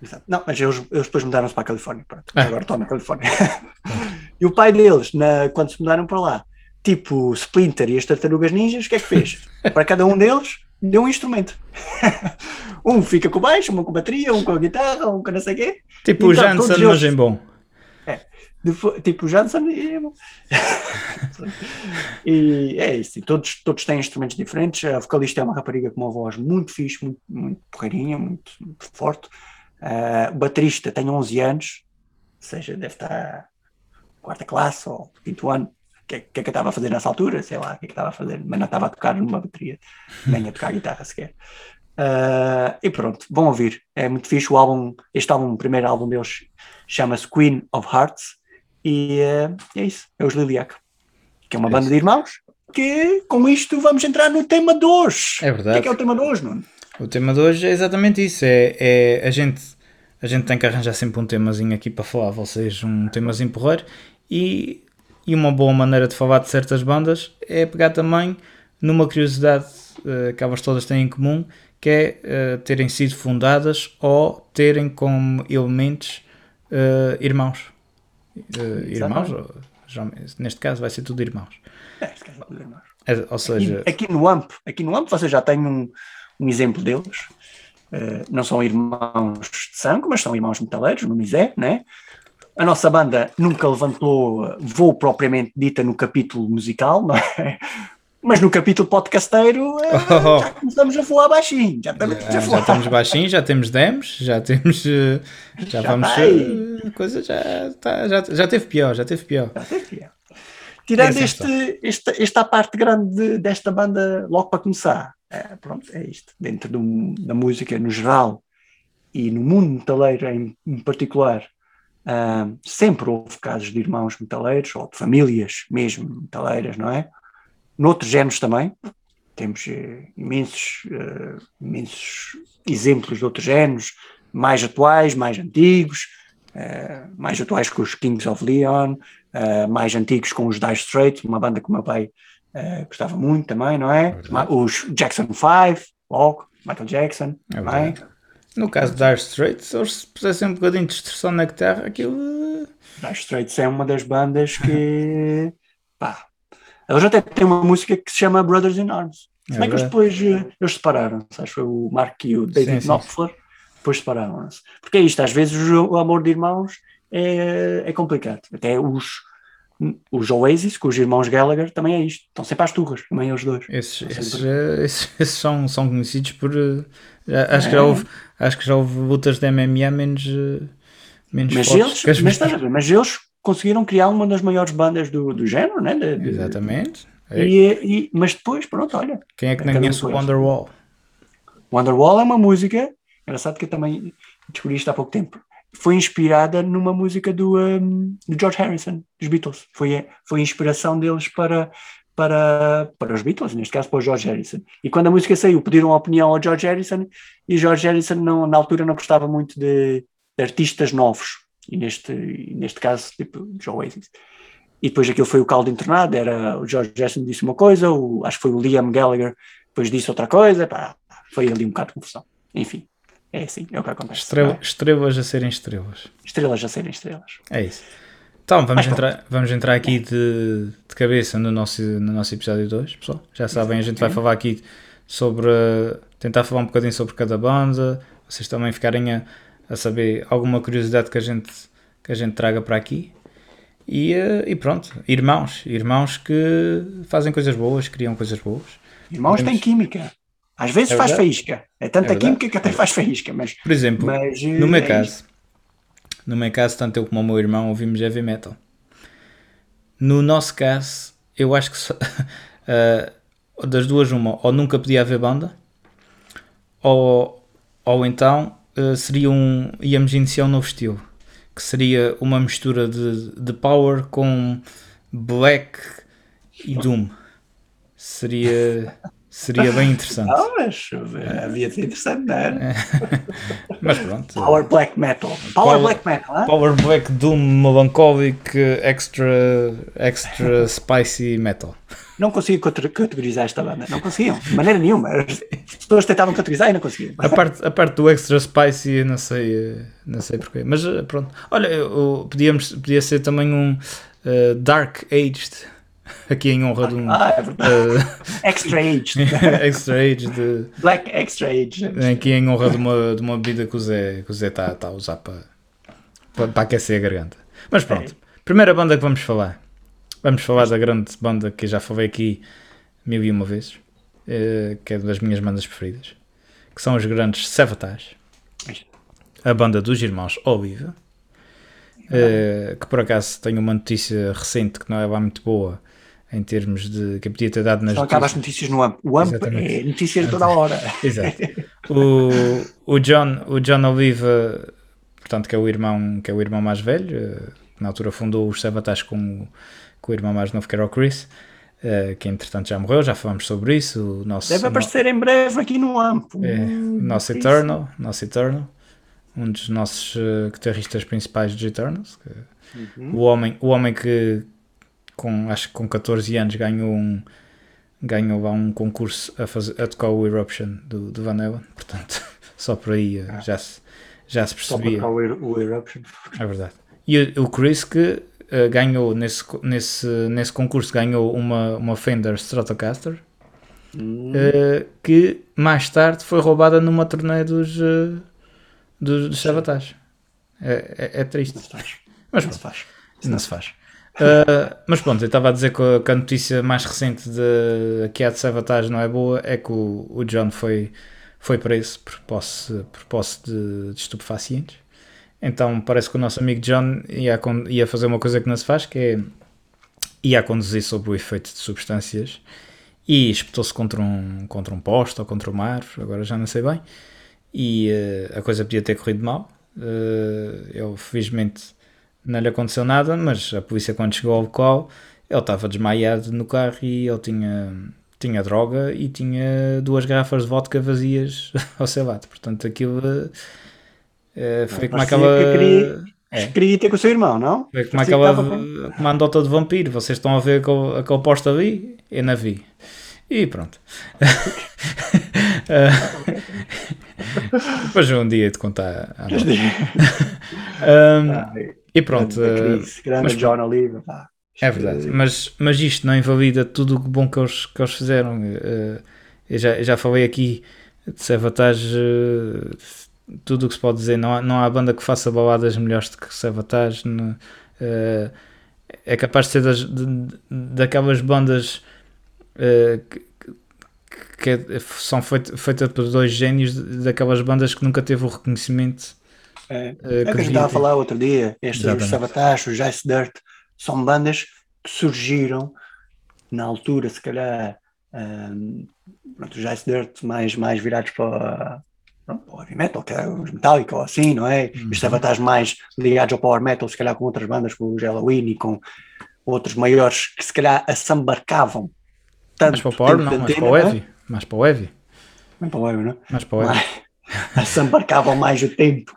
Exato. Não, mas eles, eles depois mudaram-se para a Califórnia. Pronto. Ah. Agora estão na Califórnia. e o pai deles, na- quando se mudaram para lá, tipo Splinter e as tartarugas ninjas, o que é que fez? para cada um deles, deu um instrumento. um fica com o baixo, um com bateria, um com a guitarra, um com não sei o quê. Tipo o Então, Janssen, todos mas em bom. Depois, tipo o Johnson e... é isso, e todos, todos têm instrumentos diferentes. A vocalista é uma rapariga com uma voz muito fixe, muito, muito porreirinha, muito, muito forte. Ah, o baterista tem 11 anos, ou seja, deve estar quarta classe ou quinto ano. O que, é- que é que eu estava a fazer nessa altura? Sei lá, o que é que estava a fazer, mas não estava a tocar numa bateria, nem a tocar guitarra sequer. Ah, e pronto, vão ouvir. É muito fixe o álbum. Este álbum, o primeiro álbum deles, chama-se Queen of Hearts. E eh, é isso, é os Liliac, que é uma É banda isso. de irmãos. Que com isto vamos entrar no tema de hoje. É O que é verdade. que é o tema de hoje, Nuno? O tema de hoje é exatamente isso. É, é a, gente, a gente tem que arranjar sempre um temazinho aqui para falar a vocês, um temazinho porreiro. E, e uma boa maneira de falar de certas bandas é pegar também numa curiosidade eh, que elas todas têm em comum, que é eh, terem sido fundadas ou terem como elementos eh, irmãos. Eh, irmãos, neste caso vai ser tudo irmãos. É, se calhar, os irmãos. É, ou seja, Aqui, aqui no AMP, aqui no AMP você já tem um, um exemplo deles. Eh, não são irmãos de sangue, mas são irmãos metaleiros, no Misé, né? A nossa banda nunca levantou voo propriamente dita no capítulo musical, não é? Mas no capítulo podcasteiro eh, Oh. já começamos a voar baixinho, já estamos Já, a já voar. estamos baixinhos, já temos demos, já temos. eh, Já, Já vamos. vai. eh, coisa já, tá, já, já teve pior, já teve pior. Já teve é. Tirando É este, esta, esta parte grande de- desta banda, logo para começar, é, pronto, é isto. Dentro do- da música no geral e no mundo metaleiro em, em particular, ah, sempre houve casos de irmãos metaleiros ou de famílias mesmo metaleiras, não é? Noutros géneros também. Temos eh, imensos, eh, imensos exemplos de outros géneros, mais atuais, mais antigos. eh, mais atuais com os Kings of Leon, eh, mais antigos com os Dire Straits, uma banda que o meu pai gostava muito também, não é? Ma- Os Jackson 5, logo, Michael Jackson, É também. verdade. No caso de Dire Straits, se eles pusessem um bocadinho de distorção na guitarra, aquilo. Dire Straits é uma das bandas que, pá, eles até têm uma música que se chama Brothers in Arms. Se É bem que eles depois eh, eles separaram, sabes? Foi o Mark e o David Sim. Knopfler, depois separaram-se. Porque é isto, às vezes o, amor de irmãos é, é complicado. Até os, os Oasis, com os irmãos Gallagher, também é isto. Estão sempre às turras, também os dois. Esses, esses, eh, esses- esses são, são conhecidos por. eh, acho, que já É. houve, acho que já houve lutas de MMA menos, menos Mas fortes eles, mas, mas eles conseguiram criar uma das maiores bandas do, do género, né? De- de- Exatamente. É. E, e- mas depois, pronto, olha, Quem é que não conhece o. Wonderwall? Wonderwall é uma música, engraçado que eu também descobri isto há pouco tempo. Foi inspirada numa música do, um, do George Harrison, dos Beatles. Foi, foi a inspiração deles para, para, para os Beatles, neste caso para o George Harrison. E quando a música saiu, pediram a opinião ao George Harrison e George Harrison não, na altura não gostava muito de, de artistas novos. E neste, neste caso, tipo, os Oasis. E depois aquilo foi o caldo internado, era o George Harrison disse uma coisa, o, acho que foi o Liam Gallagher depois disse outra coisa, pá, foi ali um bocado de confusão. Enfim, é assim, é o que acontece. Estrela- é? estrelas a serem estrelas. Estrelas a serem estrelas. É isso. Então, vamos, Mas pronto. entrar, vamos entrar aqui de, de cabeça no nosso, no nosso episódio 2, pessoal. Já sabem, a gente vai falar aqui sobre. tentar falar um bocadinho sobre cada banda, vocês também ficarem a, a saber alguma curiosidade que a gente, que a gente traga para aqui. E, eh, e pronto, irmãos, irmãos que fazem coisas boas, criam coisas boas. Irmãos têm química. Às vezes É faz faísca. É tanta É química que até faz faísca, mas, Por exemplo, mas no meu é caso, no meu caso, tanto eu como o meu irmão ouvimos heavy metal. No nosso caso, eu acho que só- eh, das duas uma, ou nunca podia haver banda, ou, ou então eh, seria um, íamos iniciar um novo estilo, que seria uma mistura de, de power com black e doom. Seria, seria bem interessante. Ah, mas havia de ser interessante, não era? Mas pronto. Power Black Metal. Power, Power- Black Metal, ah? Power Black Doom Melancholic Extra Extra Spicy Metal. Não consigo cate- categorizar esta banda. Não conseguiam, de maneira nenhuma. As pessoas tentavam categorizar e não conseguiam. A parte, a parte do Extra Spicy eu não sei, eh, não sei porquê. Mas eh, pronto. Olha, podíamos, podia ser também um eh, Dark Aged. Aqui em honra de um Ah, é verdade. eh, Extra Age. Extra de- Black Extra Age. Aqui em honra de uma, de uma bebida que o Zé está tá a usar para, para, para aquecer a garganta. Mas pronto, primeira banda que vamos falar. Vamos falar da grande banda que já falei aqui mil e uma vezes, eh, que é das minhas bandas preferidas, que são os grandes Savatage, a banda dos irmãos Oliva, eh, que por acaso tem uma notícia recente que não é lá muito boa em termos de que podia ter dado nas Só acaba as notícias. no AMP. O AMP Exatamente. é notícias de toda a hora. Exato. O, o, John, o John Oliva, portanto, que é o irmão, que é o irmão mais velho, eh, que na altura fundou os Savatage com, o- com o irmão mais novo, que era o Chris, eh, que entretanto já morreu, já falamos sobre isso. Nosso, Deve aparecer em breve aqui no AMP. é, o nosso. Eternal, nosso Eternal, um dos nossos eh, guitarristas principais dos Eternals. que- Uhum. o, homem, o homem que com, acho que com 14 anos ganhou um ganhou lá um concurso a, fazer, a tocar o Eruption do, do Van Halen, portanto só por aí eh, já, se, já se Ah. Só para percebia, o, Er- o Eruption. é verdade. E o, Chris que eh, ganhou nesse, nesse, nesse concurso ganhou uma, uma Fender Stratocaster Hum. eh, que mais tarde foi roubada numa turnê dos, eh, dos, dos. É, é, é triste. Não se faz. Mas Não se faz. Não se faz. Uh, mas pronto, eu estava a dizer que a, que a notícia mais recente de que a de Savatage não é boa é que o, o John foi, foi preso por posse, por posse de, de estupefacientes. Então parece que o nosso amigo John ia, ia fazer uma coisa que não se faz, que é ia conduzir sobre o efeito de substâncias e espetou-se contra um, contra um poste ou contra uma árvore, agora já não sei bem, e uh, a coisa podia ter corrido mal. Uh, ele felizmente não lhe aconteceu nada, mas a polícia quando chegou ao local, ele estava desmaiado no carro e ele tinha, tinha droga e tinha duas garrafas de vodka vazias ao seu lado. Portanto, aquilo eh, foi como parecia aquela... que queria- É. Queria ter com o seu irmão, não? Vê como que Parecia ela estava bem. como a andota de vampiro. Vocês estão a ver aquele, aquele posto ali? Eu não vi. E pronto. Ah, Depois um dia de contar. a. Ahm, Ai, e pronto. Chris, grande mas- John Oliver. pá. É verdade, mas, mas isto não invalida tudo o bom que eles, que eles fizeram. Eh, eu, já, eu já falei aqui de Savatage, eh, tudo o que se pode dizer. Não há, não há banda que faça baladas melhores do que Savatage. não- eh, é capaz de ser das, daquelas bandas eh, que, que são feita feita por dois génios, daquelas bandas que nunca teve o reconhecimento. É. É que a gente estava a falar outro dia, estes Exatamente. os Sabotage, os Ice Dirt, são bandas que surgiram na altura, se calhar, ahm, pronto, os Ice Dirt mais, mais virados para, para o heavy metal, que é os Metallica ou assim, não é? Uhum. Os Sabotage mais ligados ao power metal, se calhar com outras bandas, como os Halloween e com outros maiores que se calhar assambarcavam tanto Mais para o power, não, de mais para o é? heavy. Mais para o heavy. Não para o heavy, não é? Mais para o heavy. Mas assambarcavam mais o tempo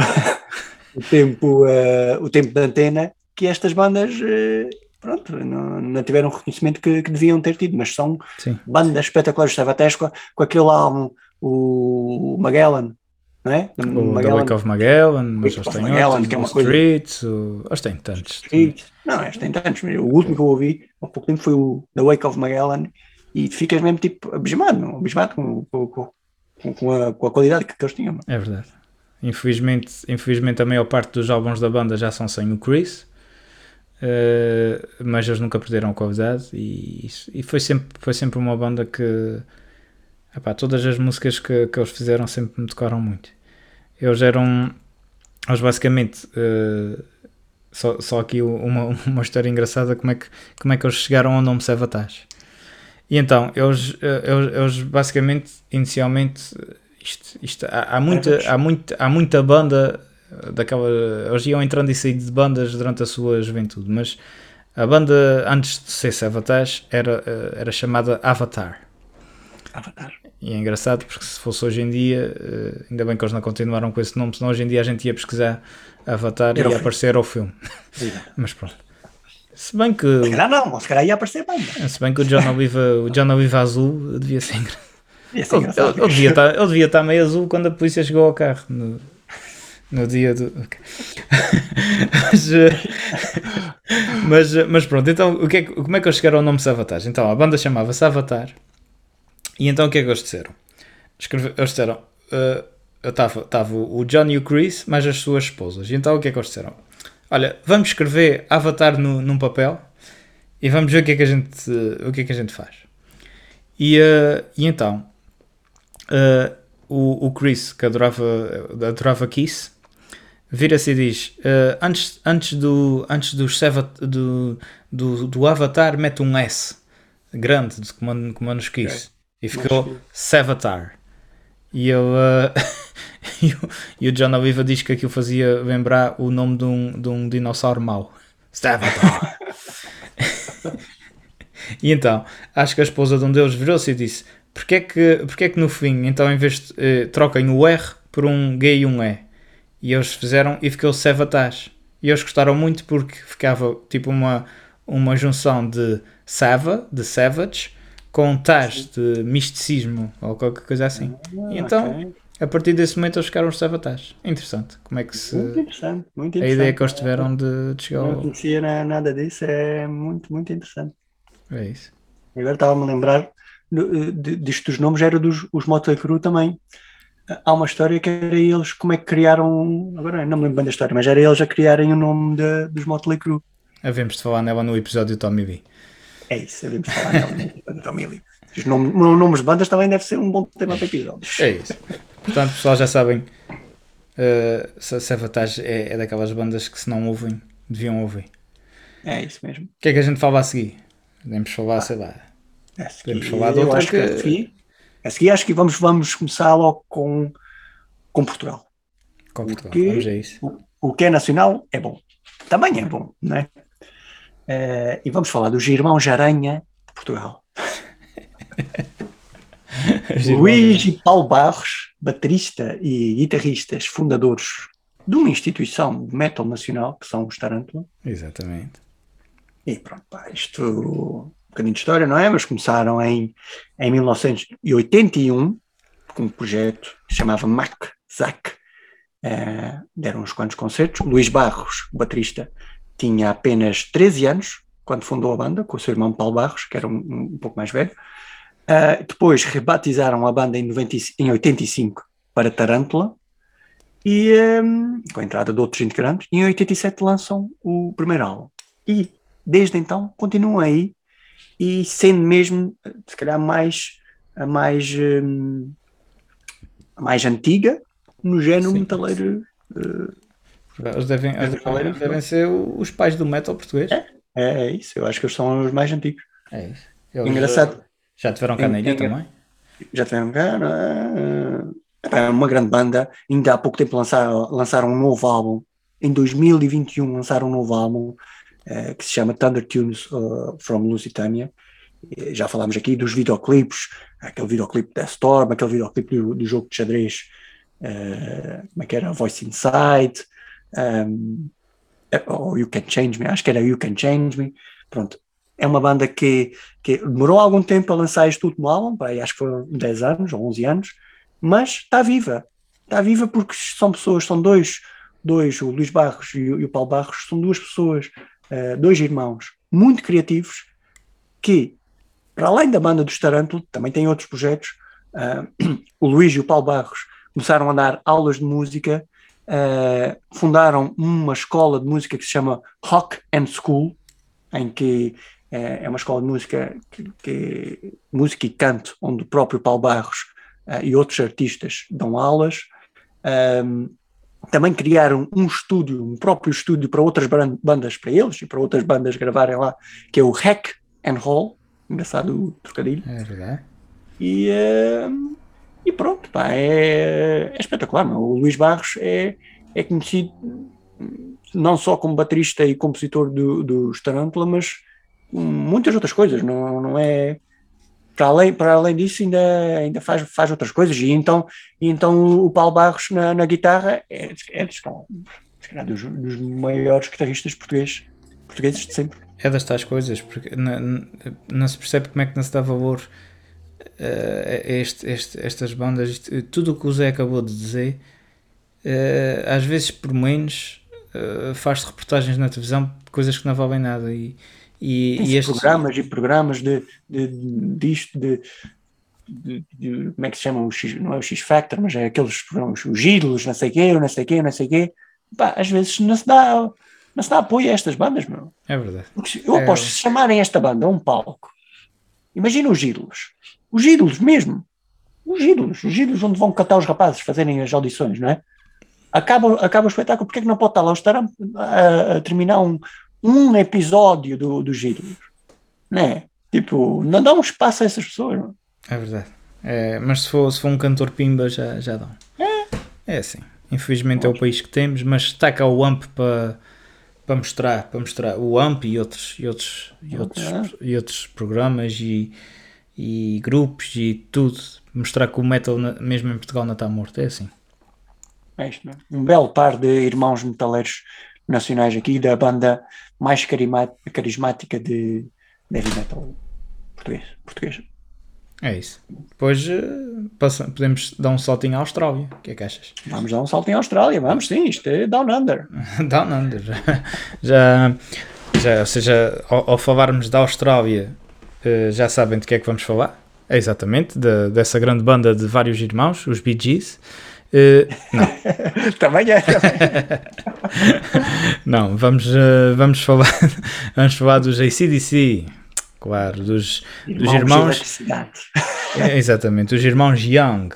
o tempo eh, o tempo da antena que estas bandas eh, pronto, não, não tiveram o reconhecimento que, que deviam ter tido, mas são Sim. bandas espetaculares, estava até com, com aquele álbum o Magellan não é? O The Wake of Magellan, mas eles têm Magellan, outros, que é o uma coisa- Streets, o... eles têm tantos. Street. Não, este tem tantos, o último que eu ouvi há pouco tempo foi o The Wake of Magellan e ficas mesmo tipo abismado, abismado com, com, com, com a, com a qualidade que, que eles tinham. É verdade. Infelizmente, infelizmente a maior parte dos álbuns da banda já são sem o Chris, eh, mas eles nunca perderam a qualidade e, e foi, sempre, foi sempre uma banda que epá, todas as músicas que, que eles fizeram sempre me tocaram muito. Eles eram eles basicamente eh, só, só aqui uma, uma história engraçada como é, que, como é que eles chegaram ao nome Savatage. E então, eles, eh, eles, eles basicamente, inicialmente, isto, isto, há, há, muita, há, muita, há muita banda eh, daquela. Eles iam entrando e saindo de bandas durante a sua juventude, mas a banda antes de ser Savatage era, eh, era chamada Avatar. Avatar. E é engraçado porque se fosse hoje em dia, eh, ainda bem que eles não continuaram com esse nome, senão hoje em dia a gente ia pesquisar Avatar Era e ia aparecer ao filme. Mas pronto. Se bem que, Se calhar não, se calhar ia aparecer banda. se bem que o John Oliva, o John Oliva azul devia ser engraçado. Ele, ele- ele devia estar, ele devia estar meio azul quando a polícia chegou ao carro no, no dia do. mas, eh, mas, eh, mas pronto, então o que é, como é que eles chegaram ao nome Savatage? Então a banda chamava-se Avatar e então o que é que eles disseram? Escreve- eles disseram. eh, Estava o John e o Chris, mais as suas esposas. E então o que é que eles disseram? Olha, vamos escrever Avatar no, num papel e vamos ver o que é que a gente, o que é que a gente faz. E, eh, e então, eh, o, o Chris, que adorava, adorava Kiss, vira-se e diz: eh, antes, antes, do, antes do, do, do, do Avatar, mete um S grande, de como nos Kiss. E ficou Savatar. E ele. e, o, e o John Oliva diz que aquilo fazia lembrar o nome de um, de um dinossauro mau. Savatar. E então, acho que a esposa de um deles virou-se e disse: Porquê é que, porquê é que no fim, então, em vez de eh, troquem o R por um G e um E? E eles fizeram e ficou Savatage. E eles gostaram muito porque ficava tipo uma, uma junção de Sava, de Savage, com Taj, de misticismo ou qualquer coisa assim. E então, a partir desse momento, eles ficaram os Savatage. Interessante. Como é que se. Muito interessante, muito A interessante. ideia que eles tiveram de, de chegar Não ao. conhecia na- nada disso, é muito, muito interessante. É isso. Agora estava-me a lembrar disto dos nomes, era dos os Motley Crue também. Há uma história que era eles, como é que criaram, agora não me lembro bem da história, mas era eles a criarem o nome de- dos Motley Crue. Havemos de falar nela no episódio do Tommy B. É isso, devemos falar realmente da família. Os nomes, nomes de bandas também deve ser um bom tema para episódios. É isso. Portanto, pessoal, já sabem. Uh, Savatage é, é daquelas bandas que, se não ouvem, deviam ouvir. É isso mesmo. O que é que a gente fala a seguir? Podemos falar, sei lá. A seguir, Podemos falar de outra acho que... que- a seguir, a seguir acho que vamos, vamos começar logo com, com Portugal. Com Portugal. quê? Vamos a isso. O, o que é nacional é bom. Também é bom, não é? Eh, e vamos falar dos Irmãos Aranha de Portugal. Luís e Paulo Barros, baterista e guitarristas fundadores de uma instituição de metal nacional, que são os Tarantula. Exatamente. E pronto, pá, isto bocadinho de história, não é? Mas começaram em, em 1981 com um projeto que se chamava Mac Zac. Eh, deram uns quantos concertos. Luís Barros, o baterista, tinha apenas 13 anos quando fundou a banda, com o seu irmão Paulo Barros, que era um, um pouco mais velho. Uh, depois rebatizaram a banda em, 90, em 85 para Tarântula e um, com a entrada de outros integrantes, e em 87 lançam o primeiro álbum. E desde então continuam aí e sendo mesmo, se calhar, mais, a mais, um, a mais antiga no género Sim. metaleiro. uh, Eles devem, eles devem, devem ser os pais do metal português. é, é isso, eu acho que eles são os mais antigos. É isso. Eles, Engraçado. Já tiveram canelha Engra- também? já tiveram cá, é? É uma grande banda. Ainda há pouco tempo lançaram, lançaram um novo álbum. Em 2021 lançaram um novo álbum eh, que se chama Thunder Tunes uh, from Lusitania. Eh, Já falámos aqui dos videoclipes, aquele videoclipe da Storm, aquele videoclipe do, do jogo de xadrez, eh, como é que era? Voice Inside, um, eh, ou You Can Change Me, acho que era You Can Change Me. Pronto, é uma banda que, que demorou algum tempo a lançar este último álbum, acho que foram 10 anos ou 11 anos, mas está viva. Está viva porque são pessoas, são dois, dois o Luís Barros e o, e o Paulo Barros, são duas pessoas, eh, dois irmãos muito criativos que, para além da banda dos Tarantulo, também têm outros projetos. eh, o Luís e o Paulo Barros começaram a dar aulas de música, eh, fundaram uma escola de música que se chama Rock and School, em que é uma escola de música, que, que- música e canto, onde o próprio Paulo Barros e outros artistas dão aulas. Ahm, também criaram um estúdio, um próprio estúdio para outras ban- bandas para eles e para outras bandas gravarem lá, que é o Hack and Roll, engraçado o trocadilho. É verdade. E, ahm, e pronto, pá, é, é espetacular. meu. O Luís Barros é, é conhecido não só como baterista e compositor do, dos Tarântula, mas muitas outras coisas. Não, não é. Para além, para além disso, ainda, ainda faz, faz outras coisas. E então, e então o Paulo Barros na, na guitarra é, é dos, dos, maiores guitarristas portugueses, portugueses de sempre. É das tais coisas, porque não, não- se percebe como é que não se dá valor eh, a este, este- estas bandas. Tudo o que o Zé acabou de dizer, eh, às vezes por menos, eh, faz-se reportagens na televisão coisas que não valem nada. E, e, e estes- programas e programas de, de, disto, de, de- de- como é que se chama, o X, não é o X-Factor, mas é aqueles programas, os ídolos, não sei o quê, não sei o quê, não sei o quê. Pá, às vezes não se dá, não se dá apoio a estas bandas, meu. É verdade. Porque eu É. aposto, se chamarem esta banda a um palco, imagina os ídolos, os ídolos mesmo, os ídolos, os ídolos onde vão cantar os rapazes, fazerem as audições, não é? Acaba, acaba o espetáculo, porque é que não pode estar lá o a, a terminar um, um episódio do, dos ídolos? Não é? Tipo, não dá um espaço a essas pessoas, não? É verdade. É, mas se for, se for um cantor pimba, já, já dão. É assim. Infelizmente é o país que temos, mas está cá o AMP para para mostrar, para mostrar o AMP e outros, e outros, e outros, e outros programas e, e grupos e tudo. Mostrar que o metal, mesmo em Portugal, não está morto. É assim. É isto, é? Um belo par de irmãos metaleiros nacionais aqui, da banda mais carismática de heavy metal português. português. É isso. Depois eh, podemos dar um saltinho à Austrália. O que é que achas? Vamos dar um salto em Austrália, vamos sim, isto é Down Under. Down Under. Já, já, ou seja, ao, ao falarmos da Austrália, eh, já sabem de que é que vamos falar? É exatamente, da- dessa grande banda de vários irmãos, os Bee Gees. Eh, não, Também é. não, vamos, eh, vamos, falar, vamos falar dos ACDC, claro, dos, dos irmãos. É, exatamente, os irmãos Young.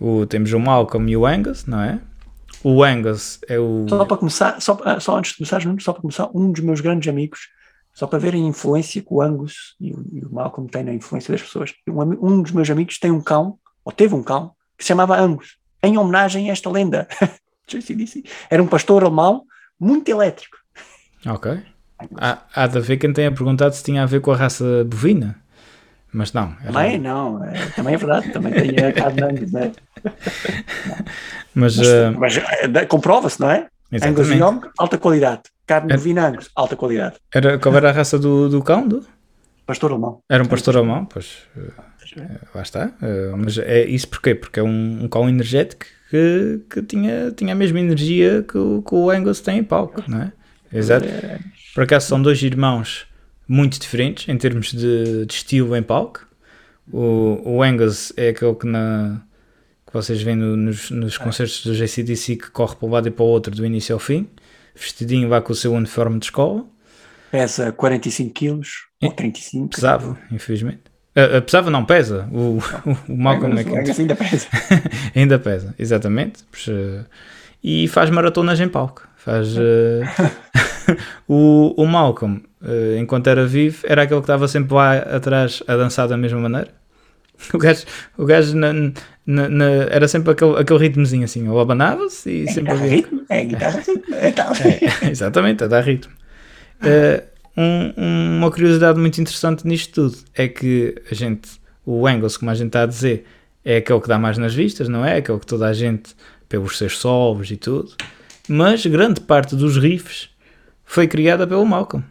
O, temos o Malcolm e o Angus, não é? O Angus é o. Só para começar, só, ah, só antes de começar, só para começar, um dos meus grandes amigos, só para verem a influência que o Angus e o, e o Malcolm têm na influência das pessoas. Um, um dos meus amigos tem um cão, ou teve um cão, que se chamava Angus, em homenagem a esta lenda. JCDC. Era um pastor alemão muito elétrico. Ok. Há, há de haver quem tenha perguntado se tinha a ver com a raça bovina. Mas não. era- Também não, é, também é verdade, também tem a carne Angus, é? Mas, Mas, eh, mas, eh, comprova-se, não é? Angus. Young, alta qualidade. Carne É. bovina Angus, alta qualidade. Era, qual era a raça do, do cão? Do? Pastor alemão. Era um pastor alemão, pois eh, lá está. Eh, mas é isso porquê? Porque é um, um cão energético que, que tinha, tinha a mesma energia que o, que o Angus tem em palco, não é? Exato. Por acaso são dois irmãos muito diferentes em termos de, de estilo em palco. O, o Angus é aquele que, na, que vocês veem no- nos, nos concertos do JCDC que corre para um lado e para o outro do início ao fim, vestidinho lá com o seu uniforme de escola. Pesa 45 quilos, ou 35. Pesava, infelizmente. Ah, pesava, não, pesa. O, o, o Malcolm é Angus ainda pesa. ainda pesa, exatamente. Eh, e faz maratonas em palco. Faz. eh, o, o Malcolm, eh, enquanto era vivo, era aquele que estava sempre lá atrás a dançar da mesma maneira. O gajo, o gajo na- na- na- era sempre aquele, aquele ritmozinho assim, ele abanava-se e sempre Guitarra ritmo, é guitarra ritmo, é tal. Exatamente, a dar ritmo. Eh, um- uma curiosidade muito interessante nisto tudo é que a gente, o Angus, como a gente está a dizer, é aquele que dá mais nas vistas, não é? Aquele que toda a gente, pelos seus solos e tudo, mas grande parte dos riffs foi criada pelo Malcolm.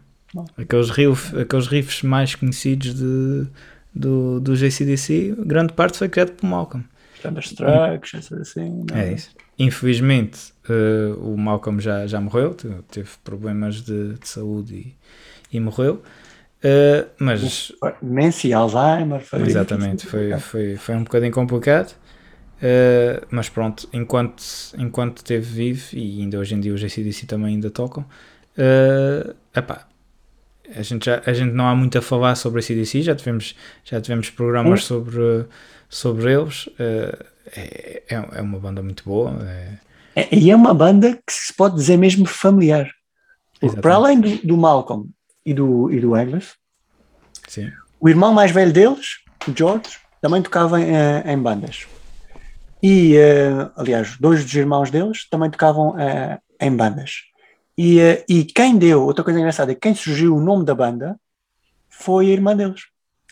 Aqueles, riff, aqueles riffs mais conhecidos de, do, do JCDC, grande parte foi criada pelo Malcolm. Thunderstruck, essas assim. não É isso. Infelizmente, eh, o Malcolm já, já morreu, te- teve problemas de, de saúde e, e morreu. Eh, mas, Demência, Alzheimer. Foi exatamente, foi, foi, foi um bocadinho complicado. Eh, mas pronto, enquanto, enquanto esteve vivo, e ainda hoje em dia os ACDC também ainda tocam, eh, epá, a, gente já, a gente não há muito a falar sobre a CDC, já tivemos, já tivemos programas sobre, sobre eles. eh, é, é é uma banda muito boa. é- É, e é uma banda que se pode dizer mesmo familiar. Porque para além do, do Malcolm e do, e do Angus, sim. o irmão mais velho deles, o George, também tocava em, eh, em bandas. E, eh, aliás, dois dos irmãos deles também tocavam eh, em bandas. E, eh, e quem deu, outra coisa engraçada, quem surgiu o nome da banda foi a irmã deles.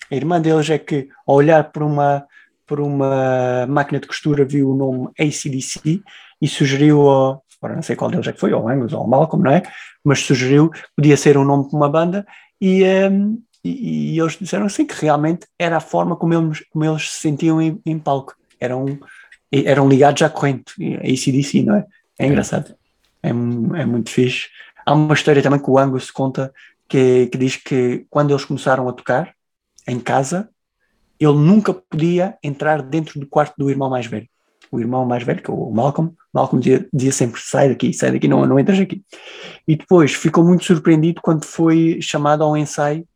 A irmã deles é que, ao olhar para uma, para uma máquina de costura, viu o nome ACDC e sugeriu ao, agora não sei qual deles é que foi, ao Angus ou Malcolm, não é? Mas sugeriu, podia ser um nome para uma banda e, ehm, e, e eles disseram assim que realmente era a forma como eles, como eles se sentiam em, em palco. Eram, eram ligados à corrente, a ACDC, não é? É engraçado. É, mu- é muito fixe. Há uma história também que o Angus conta que, que diz que quando eles começaram a tocar em casa, ele nunca podia entrar dentro do quarto do irmão mais velho. O irmão mais velho, que é o Malcolm, Malcolm dizia, dizia sempre: sai daqui, sai daqui, não, não entras aqui. E depois ficou muito surpreendido quando foi chamado ao ensaio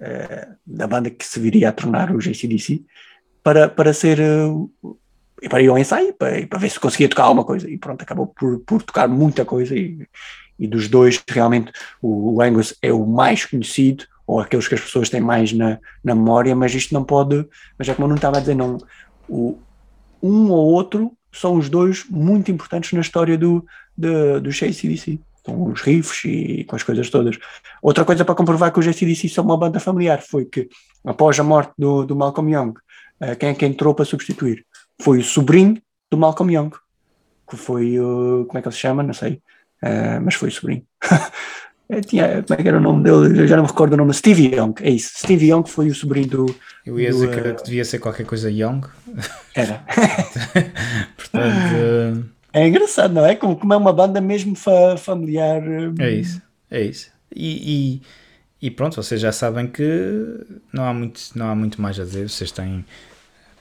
eh, da banda que se viria a tornar o JCDC para, para ser eh, para ir ao ensaio para, para ver se conseguia tocar alguma coisa. E pronto, acabou por, por tocar muita coisa. E, e dos dois realmente o, o Angus é o mais conhecido ou aqueles que as pessoas têm mais na, na memória, mas isto não pode, mas é como eu não estava a dizer, não, o, um ou outro são os dois muito importantes na história do, do, do JCDC, com os riffs e com as coisas todas. Outra coisa para comprovar que os JCDC são uma banda familiar foi que após a morte do, do Malcolm Young, eh, quem é que entrou para substituir? Foi o sobrinho do Malcolm Young, que foi, o como é que ele se chama? Não sei, eh, mas foi o sobrinho. Eh, Tinha, como é que era o nome dele? Eu já não me recordo o nome. Stevie Young, é isso. Stevie Young foi o sobrinho do. Eu ia do, dizer que, era- que devia ser qualquer coisa young. Era. Portanto, É engraçado, não é? Como, como é uma banda mesmo fa- familiar. eh, é isso. É isso. E, e, e pronto, vocês já sabem que não há muito, não há muito mais a dizer. Vocês têm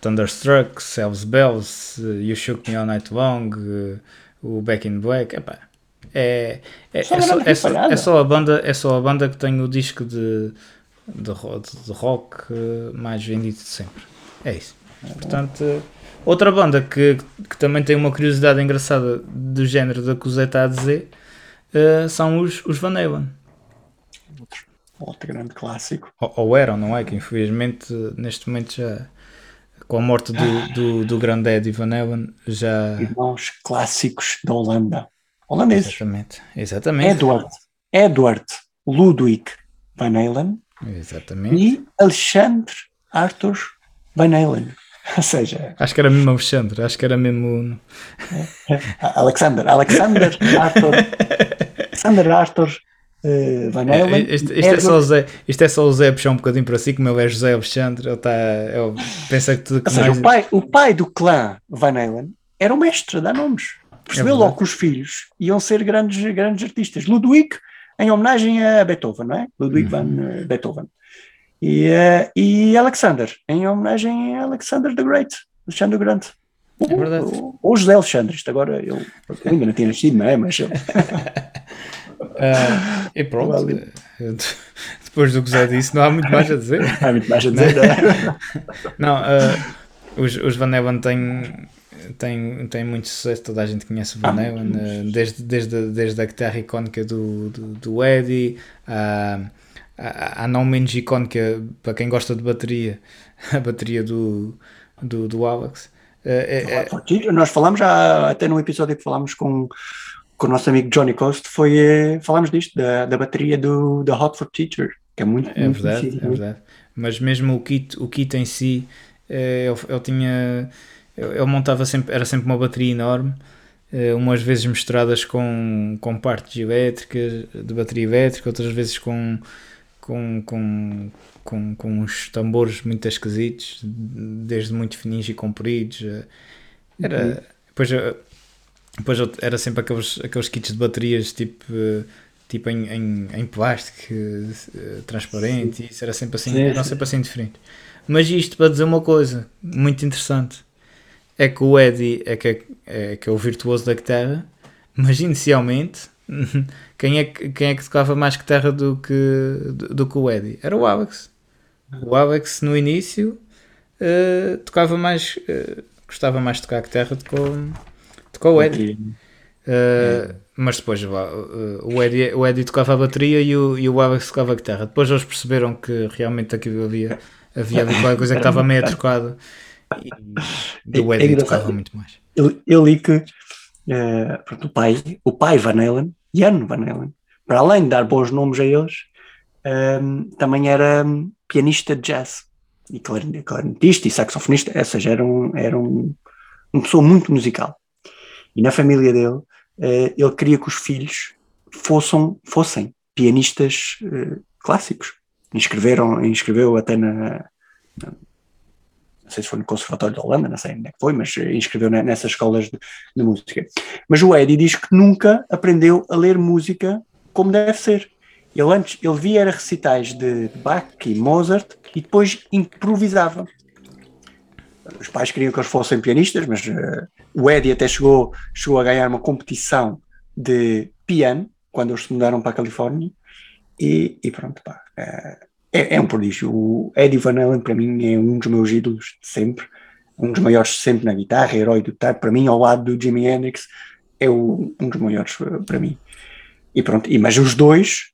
Thunderstruck, Selves Bells, You Shook Me All Night Long, o Back in Black. Epá, é, é, Só é, só, é, só, é só a banda, é só a banda que tem o disco de, de, de rock eh, mais vendido de sempre. É isso. Portanto, eh, outra banda que, que também tem uma curiosidade engraçada do género da está a dizer eh, são os, os Van Halen. Outro grande clássico. Ou, ou eram, não é? Que infelizmente neste momento já com a morte do, do, do grande Eddie Van Halen já. Irmãos clássicos da Holanda. Holandeses. Exatamente. Exatamente. Edward. Edward Ludwig Van Halen Exatamente. e Alexandre Arthur Van Halen. Ou seja, Acho que era mesmo Alexandre, acho que era mesmo. Alexander, Alexander Arthur, Alexander Arthur eh, Van Halen. Isto, isto é só o Zé, isto é só o Zé puxar um bocadinho para si, como ele é José Alexandre, ele está. Ele pensa que tudo que Ou seja, mais- o pai, o pai do clã Van Halen era o mestre dar nomes. Percebeu É logo que os filhos iam ser grandes, grandes artistas. Ludwig, em homenagem a Beethoven, não é? Ludwig van eh, Beethoven. E, eh, e Alexander, em homenagem a Alexander the Great, Alexandre Grande. É verdade. Ou, ou José Alexandre, isto agora eu, eu ainda não tinha nascido, não é? Mas eu- Ah, e pronto, Vale. depois do que Zé disse, não há muito mais a dizer. há muito mais a dizer. não é? Não, ah, os, os Van Halen têm, têm, têm muito sucesso, toda a gente conhece o Van Halen, ah, desde, desde, desde a guitarra icónica do, do, do Eddie, a, a, não menos icónica, para quem gosta de bateria, a bateria do, do, do Alex. É- é- Nós falámos já, até no episódio que falámos com, com o nosso amigo Johnny Coast, foi, falámos disto, da, da bateria do, da Hot for Teacher, que é muito, É muito verdade, conhecido, é verdade. Mas mesmo o kit, o kit em si, ele, ele tinha. Ele ele montava sempre, era sempre uma bateria enorme, eh, umas vezes misturadas com, com partes elétricas, de bateria elétrica, outras vezes com, com, com, com, com uns tambores muito esquisitos, desde muito fininhos e compridos. eh, Era. Depois, eh, depois eu- era sempre aqueles, aqueles kits de baterias tipo. Tipo em, em, em plástico transparente, isso era sempre assim, Sim, eram sempre assim diferentes. Mas isto para dizer uma coisa muito interessante é que o Eddie é que é, é que é o virtuoso da guitarra, mas inicialmente quem é, que- quem é que tocava mais guitarra do que, do, do que o Eddie? Era o Alex. O Alex no início eh, tocava mais, eh, gostava mais de tocar guitarra do que o, do que o Eddie. Uh, mas depois uh, o, Eddie, o Eddie tocava a bateria e o, e o Alex tocava a guitarra. Depois eles perceberam que realmente aquilo havia, havia qualquer coisa que estava meio trocada e o É- é Eddie engraçado. tocava muito mais. Eu, eu li que eh, pronto, o pai, o pai Van Halen, Jan Van Halen, para além de dar bons nomes a eles, ehm, também era hum, pianista de jazz e clarin- clarinetista e saxofonista, ou seja, era, um, era um, uma pessoa muito musical. E na família dele, eh, ele queria que os filhos fossem, fossem pianistas eh, clássicos. Inscreveram, inscreveu até na, na- não sei se foi no Conservatório da Holanda, não sei onde é que foi, mas eh, inscreveu ne- nessas escolas de, de música. Mas o Eddie diz que nunca aprendeu a ler música como deve ser. Ele antes, ele via era recitais de Bach e Mozart e depois improvisava. Os pais queriam que eles fossem pianistas, mas eh, o Eddie até chegou, chegou a ganhar uma competição de piano quando eles se mudaram para a Califórnia e, e pronto, pá, eh, é, é um prodígio. O Eddie Van Halen para mim é um dos meus ídolos de sempre, um dos maiores de sempre na guitarra, herói do tempo, para mim ao lado do Jimi Hendrix é o- um dos maiores para mim. E pronto, e, mas os dois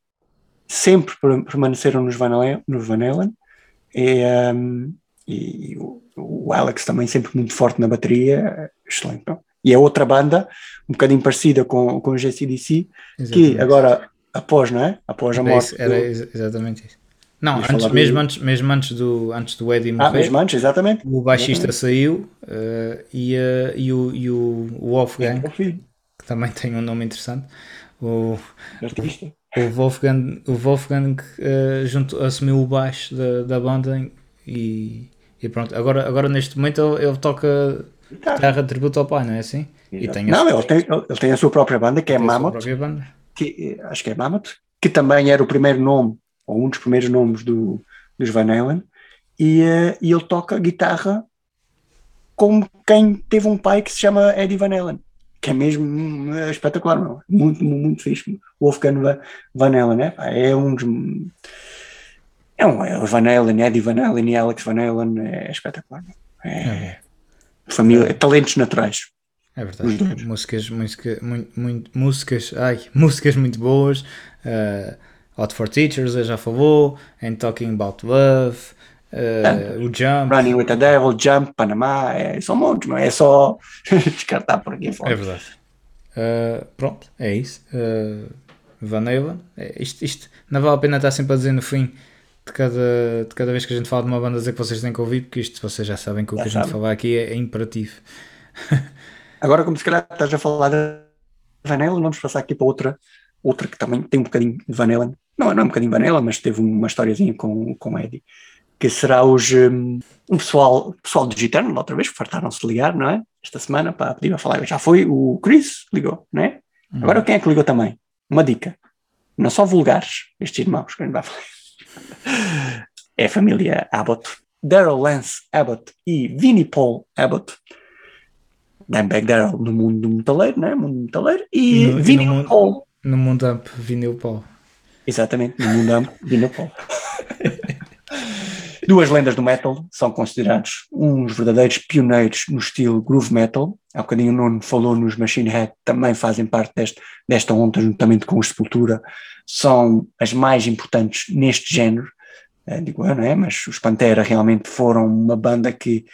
sempre per- permaneceram nos Van Halen, nos Van Halen e, um, e o, o Alex também sempre muito forte na bateria, excelente. não? E é outra banda, um bocadinho parecida com, com o GCDC, que Exatamente. agora, após, não é? Após a Era, morte. isso, era do- ex- exatamente isso. Não, antes, mesmo, antes, mesmo antes, do, antes do Eddie Ah, morrer, mesmo antes, exatamente. o baixista Exatamente. saiu eh, e, eh, e, o, e o, o Wolfgang, É filho, que também tem um nome interessante, o, artista. o Wolfgang, o Wolfgang eh, junto, assumiu o baixo da, da banda e, e pronto. Agora, agora neste momento ele, ele toca guitarra de tributo ao pai, não é assim? E tem Não, ele tem, ele tem a sua própria banda, que é Mammoth, que, acho que é Mammoth, que também era o primeiro nome, ou um dos primeiros nomes do, dos Van Halen, e, eh, e ele toca guitarra como quem teve um pai que se chama Eddie Van Halen, que é mesmo é espetacular, meu. muito, muito, fixe. Wolfgang Va- Van Halen, é, é um dos. É um é o Van Halen, Eddie Van Halen e Alex Van Halen, é espetacular. meu. É, família, é talentos naturais. É verdade. Músicas, música, muito, muito, músicas, ai, músicas muito boas. Uh, Hot for Teachers, eu já falou. And Talking About Love. uh, o Jump. Running with the Devil, Jump, Panamá, é, são montes, não é? É só descartar por aqui fora. É verdade. Uh, pronto, é isso. Uh, Van Halen. É, isto, isto não vale a pena estar sempre a dizer no fim de cada, de cada vez que a gente fala de uma banda dizer que vocês têm que ouvir, porque isto vocês já sabem que o Já que a gente falar aqui é, é imperativo. Agora, como se calhar estás a falar de Van Halen, vamos passar aqui para outra, outra que também tem um bocadinho de Van Halen. Não, não é um bocadinho Halen, mas teve uma historiazinha com, com Eddie. Que será hoje um, um pessoal, pessoal do Gitano, outra vez, fartaram-se de ligar, não é? Esta semana, para pedir a falar. Já foi o Chris, ligou, não é? Agora quem é que ligou também? Uma dica. Não são vulgares, estes irmãos que a gente vai falar. É a família Abbott. Daryl Lance Abbott e Vinnie Paul Abbott. Dimebag Daryl no mundo do metaleiro, né? Mundo do metaleiro. E, no- e Vinnie no mundo- Paul. No mundo amp vinil Paul. Exatamente, no mundo Paul. Duas lendas do metal são considerados uns verdadeiros pioneiros no estilo groove metal. Há bocadinho o Nuno falou nos Machine Head, também fazem parte deste, desta onda, juntamente com os Sepultura. São as mais importantes neste género, eh, digo eu, não é? Mas os Pantera realmente foram uma banda que,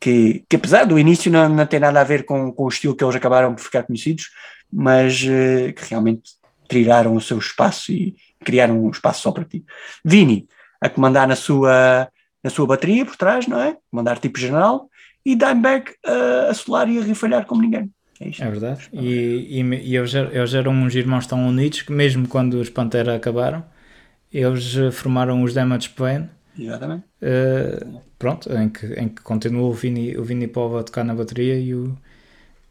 que, que apesar do início não, não ter nada a ver com, com o estilo que eles acabaram por ficar conhecidos, mas eh, que realmente trilharam o seu espaço e criaram um espaço só para ti. Vini, a comandar na sua, na sua bateria por trás, não é? Comandar tipo general, e Dimebag uh, a solar e a rifalhar como ninguém. É. É verdade. E, e, e eles, eles eram uns irmãos tão unidos que mesmo quando os Pantera acabaram, eles eh, formaram os Damage Plan. Exatamente. eh, pronto, em que, em que continuou o Vini, o Vini Paul a tocar na bateria e o,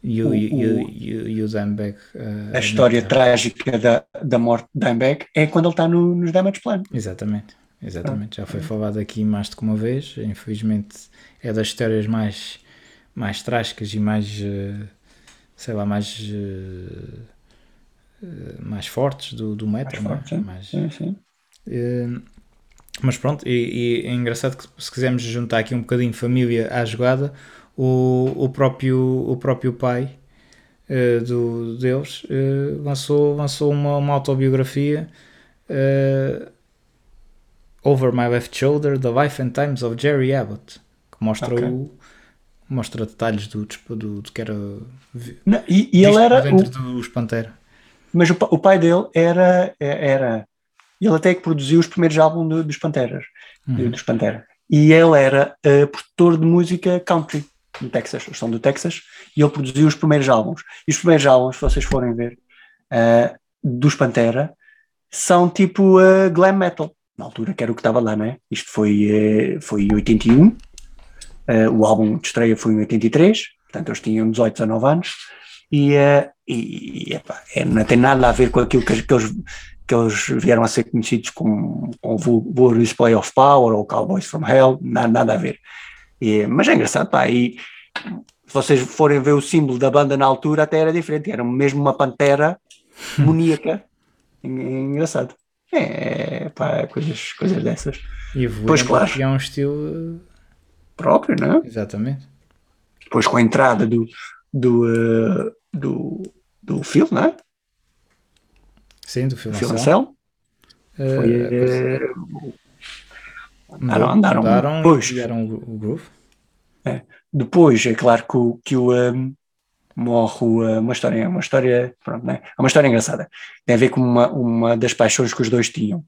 e o, O- e o, Dimebag. eh, A história na- trágica da, da morte de Dimebag é quando ele está no, nos Damage Plan. Exatamente, exatamente. Já Ah. foi falado aqui mais do que uma vez. Infelizmente é das histórias mais, mais trágicas e mais, eh, sei lá, mais, eh, mais fortes do, do metal. Mais é? forte, sim. Mais- Sim, sim. mas pronto, e, e é engraçado que se quisermos juntar aqui um bocadinho família à jogada, o, o, próprio, o próprio pai eh, do, deles eh, lançou, lançou uma, uma autobiografia eh, Over My Left Shoulder, The Life and Times of Jerry Abbott, que mostra, Ok. o, mostra detalhes do, do, do que era Não, e, e ele era. dentro o- dos Pantera. mas o, o pai dele era. era ele até que produziu os primeiros álbuns do- dos Panteras. Uhum. dos Pantera. E ele era eh, produtor de música country do Texas, eles são do Texas, e ele produziu os primeiros álbuns. E os primeiros álbuns, se vocês forem ver, eh, dos Pantera, são tipo eh, glam metal, na altura que era o que estava lá, não é? Isto foi, eh, foi em 81, eh, o álbum de estreia foi em 83, portanto eles tinham 18, 19 anos, e, eh, e, é, não tem nada a ver com aquilo que, que eles que eles vieram a ser conhecidos com, com o Vul- Vulgar Display of Power ou Cowboys from Hell, nada, nada a ver. E, mas é engraçado, pá, e se vocês forem ver o símbolo da banda na altura até era diferente, era mesmo uma pantera moníaca. É engraçado. É, pá, coisas, coisas dessas. E Pois, claro. criar um estilo. Próprio, não é? eh, Exatamente. Depois com a entrada do, do, eh, do, do Phil, não é? Sim, do filme. Phil Anselmo. Eh, Foi, eh, andaram- andaram- mudaram pois. e criaram o, groove. Depois, é claro que o, que o um, morre o, uh, uma história, uma história, pronto, né? é uma história engraçada. Tem a ver com uma, uma das paixões que os dois tinham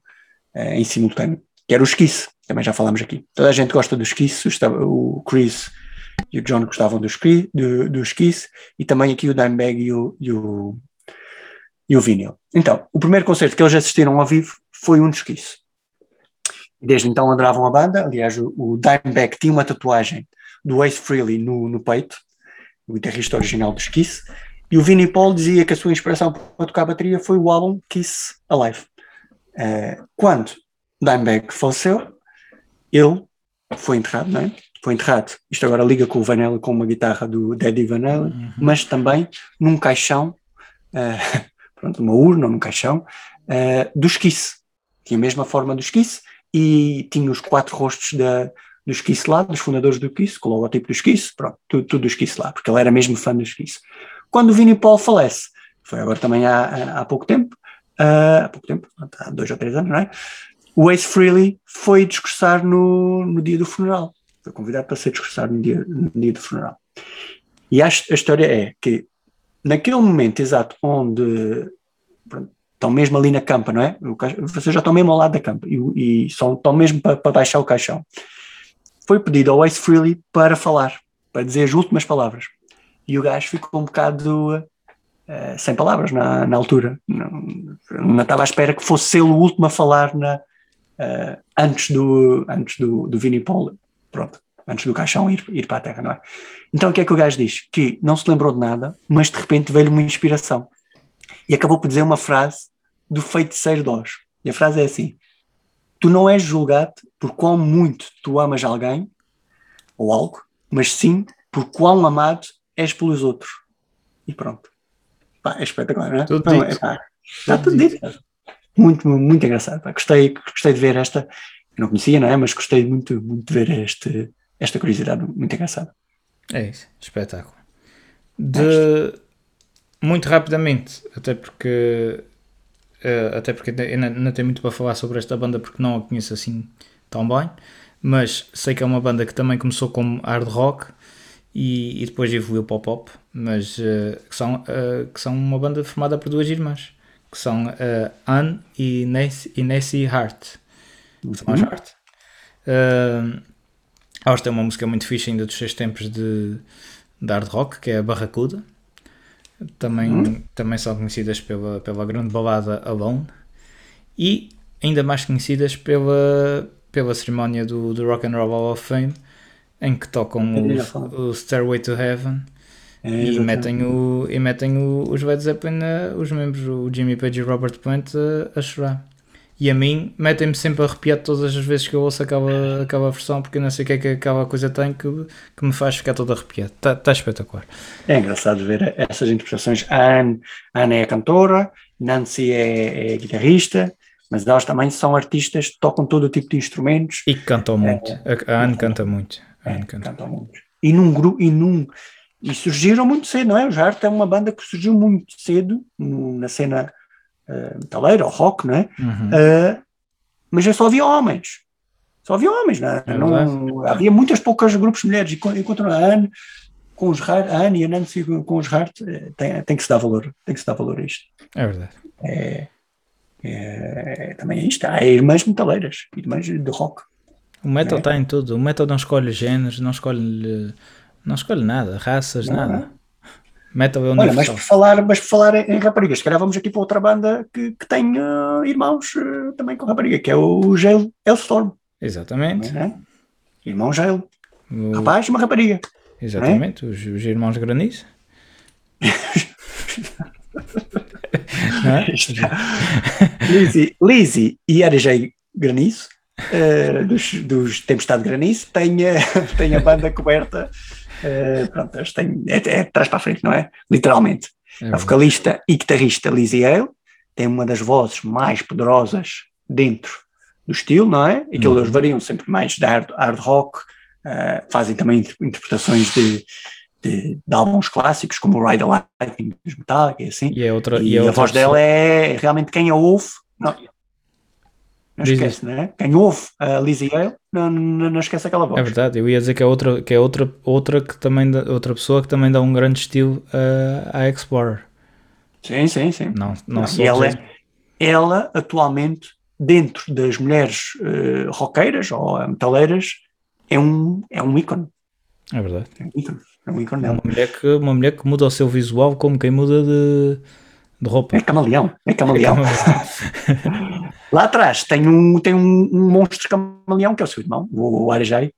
uh, em simultâneo, que era o esquice, também já falámos aqui. Toda a gente gosta do esquice, o Chris e o John gostavam do, esqui, do, do e também aqui o Dimebag e o, e o, e o Vinyl. Então, o primeiro concerto que eles assistiram ao vivo foi um de esquice. Desde então adoravam a banda, aliás o, Dimebag tinha uma tatuagem do Ace Frehley no, no peito, o guitarrista original dos Kiss, e o Vinnie Paul dizia que a sua inspiração para tocar bateria foi o álbum Kiss Alive. Uh, quando Dimebag faleceu, ele foi enterrado, não é? Foi enterrado, isto agora liga com o Vanilla, com uma guitarra do Daddy Vanilla, Uhum. mas também num caixão, uh, pronto, uma urna num caixão, uh, dos Kiss. Tinha a mesma forma dos Kiss e tinha os quatro rostos da, dos Kiss lá, dos fundadores do Kiss, com o logotipo dos Kiss, pronto, tudo, tudo dos Kiss lá, porque ele era mesmo fã dos Kiss. Quando o Vinnie Paul falece, foi agora também há, há, pouco tempo, uh, há pouco tempo, há dois ou três anos, não é? O Ace Frehley foi discursar no, no dia do funeral, foi convidado para ser discursar no dia, no dia do funeral. E a, a história é que naquele momento exato onde pronto, estão mesmo ali na campa, não é? Vocês já estão mesmo ao lado da campa e, e são, estão mesmo para, para baixar o caixão. Foi pedido ao Ace Frehley para falar, para dizer as últimas palavras. E o gajo ficou um bocado eh, sem palavras na, na altura. Não, não estava à espera que fosse ele o último a falar na, eh, antes do, antes do, do Vinnie Paul, pronto, antes do caixão ir, ir para a terra, não é? Então o que é que o gajo diz? Que não se lembrou de nada, mas de repente veio-lhe uma inspiração. E acabou por dizer uma frase do feiticeiro de Oz. E a frase é assim: Tu não és julgado por quão muito tu amas alguém ou algo, mas sim por quão amado és pelos outros. E pronto. Pá, é espetacular, não é? Tudo Não, dito. é, pá, está tudo dito. Muito, muito engraçado. pá. Gostei, gostei de ver esta. Eu não conhecia, não é? Mas gostei muito, muito de ver este, esta curiosidade muito engraçada. É isso, espetáculo. De, muito rapidamente, até porque eh, até porque ainda não tenho muito para falar sobre esta banda porque não a conheço assim tão bem, mas sei que é uma banda que também começou como hard rock e, e depois evoluiu para o pop, mas eh, que, são, eh, que são uma banda formada por duas irmãs, que são eh, Anne e Nancy, e Nancy Hart. São as Hart. Elas têm uma música muito fixe ainda dos seus tempos de, de hard rock, que é a Barracuda. Também, também são conhecidas pela, pela grande balada Alone. E ainda mais conhecidas pela, pela cerimónia do, do Rock and Roll Hall of Fame, em que tocam o, o Stairway to Heaven É, e metem, o, e metem o, os Led Zeppelin, os membros, o Jimmy Page e o Robert Plant, a chorar. E a mim, metem-me sempre arrepiado todas as vezes que eu ouço aquela, aquela versão, porque eu não sei o que é que aquela coisa tem que, que me faz ficar todo arrepiado. Está tá espetacular. É engraçado ver essas interpretações. A Anne, a Anne é a cantora, Nancy é, é a guitarrista, mas elas também são artistas, tocam todo o tipo de instrumentos. E cantam muito. A, a Anne canta muito. A É, Anne canta. cantam muito. E num grupo, e num. E surgiram muito cedo, não é? O Jart é uma banda que surgiu muito cedo no- na cena uh, metaleira ou rock, não é? Uhum. Uh, mas eu só havia homens. Só havia homens, não, é? É não havia muitas poucas grupos de mulheres. E co- enquanto a Anne, com os Hart, a Anne e a Nancy com os Hart, eh, tem, tem que se dar valor. Tem que se dar valor a isto. É verdade. É, é, também é isto. Há irmãs metaleiras, irmãs de rock. O metal está em tudo. O metal não escolhe géneros, não escolhe, não escolhe nada, raças, Não, nada. Metal é Olha, mas por falar, mas por falar em raparigas, se calhar vamos aqui para outra banda que, que tem eh, irmãos eh, também com rapariga, que é o Gale Hellstorm. Exatamente. É? Irmão Gale, O- rapaz uma rapariga. exatamente. Os, os irmãos Granizo. É? Lizzie, Lizzie e RJ Granizo, eh, dos, dos Tempestade Granizo, têm, eh, têm a banda coberta. Eh, pronto, eles têm, é, é de trás para a frente, não é? Literalmente. É A vocalista e guitarrista Lizzie Hale tem uma das vozes mais poderosas dentro do estilo, não é? E que Uhum. eles variam sempre mais de hard, hard rock, eh, fazem também inter- interpretações de, de, de álbuns clássicos, como o Ride the Lightning dos Metallica e assim. E, é outra, E, e é a voz pessoa- dela é realmente quem a ouve. Não, não Diz esquece, né? Quem ouve a Lizzie Hale não, não, não esquece aquela voz. É verdade, eu ia dizer que é outra, que é outra, outra, que também dá- outra pessoa que também dá um grande estilo uh, à Explorer. Sim, sim, sim. Não, não, Não, e ela, é- ela, atualmente, dentro das mulheres eh, roqueiras ou metaleiras, é um, é um ícone. é verdade. É um ícone. É um ícone dela. uma mulher, que, uma mulher que muda o seu visual como quem muda de, de roupa. É camaleão. É camaleão. Lá atrás tem um, tem um, um monstro camaleão que é o seu irmão, o, o Arejai.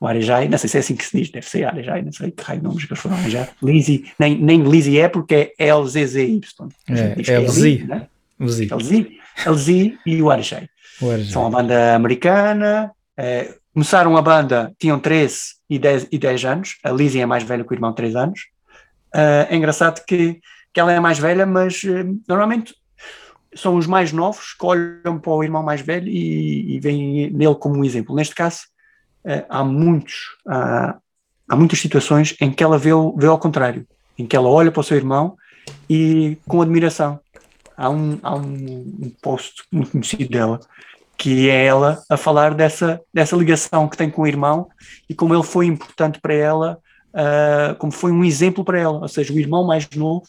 O Arejai, não sei se é assim que se diz, deve ser Arejai, não sei que raio de nomes que eles foram arranjar. Lizzie, nem, nem Lizzie é porque é LZZY. É, diz que LZ. Né? LZ, LZ e o Arejai. São uma banda americana. eh, começaram a banda, tinham 13 e 10, e 10 anos. A Lizzie é mais velha que o irmão, 3 anos. Eh, é engraçado que, que ela é mais velha, mas eh, normalmente são os mais novos que olham para o irmão mais velho e, e veem nele como um exemplo. Neste caso, eh, há muitos, há, há muitas situações em que ela vê, vê ao contrário, em que ela olha para o seu irmão e com admiração. Há um, há um, post muito conhecido dela que é ela a falar dessa, dessa ligação que tem com o irmão e como ele foi importante para ela, ah, como foi um exemplo para ela, ou seja, o irmão mais novo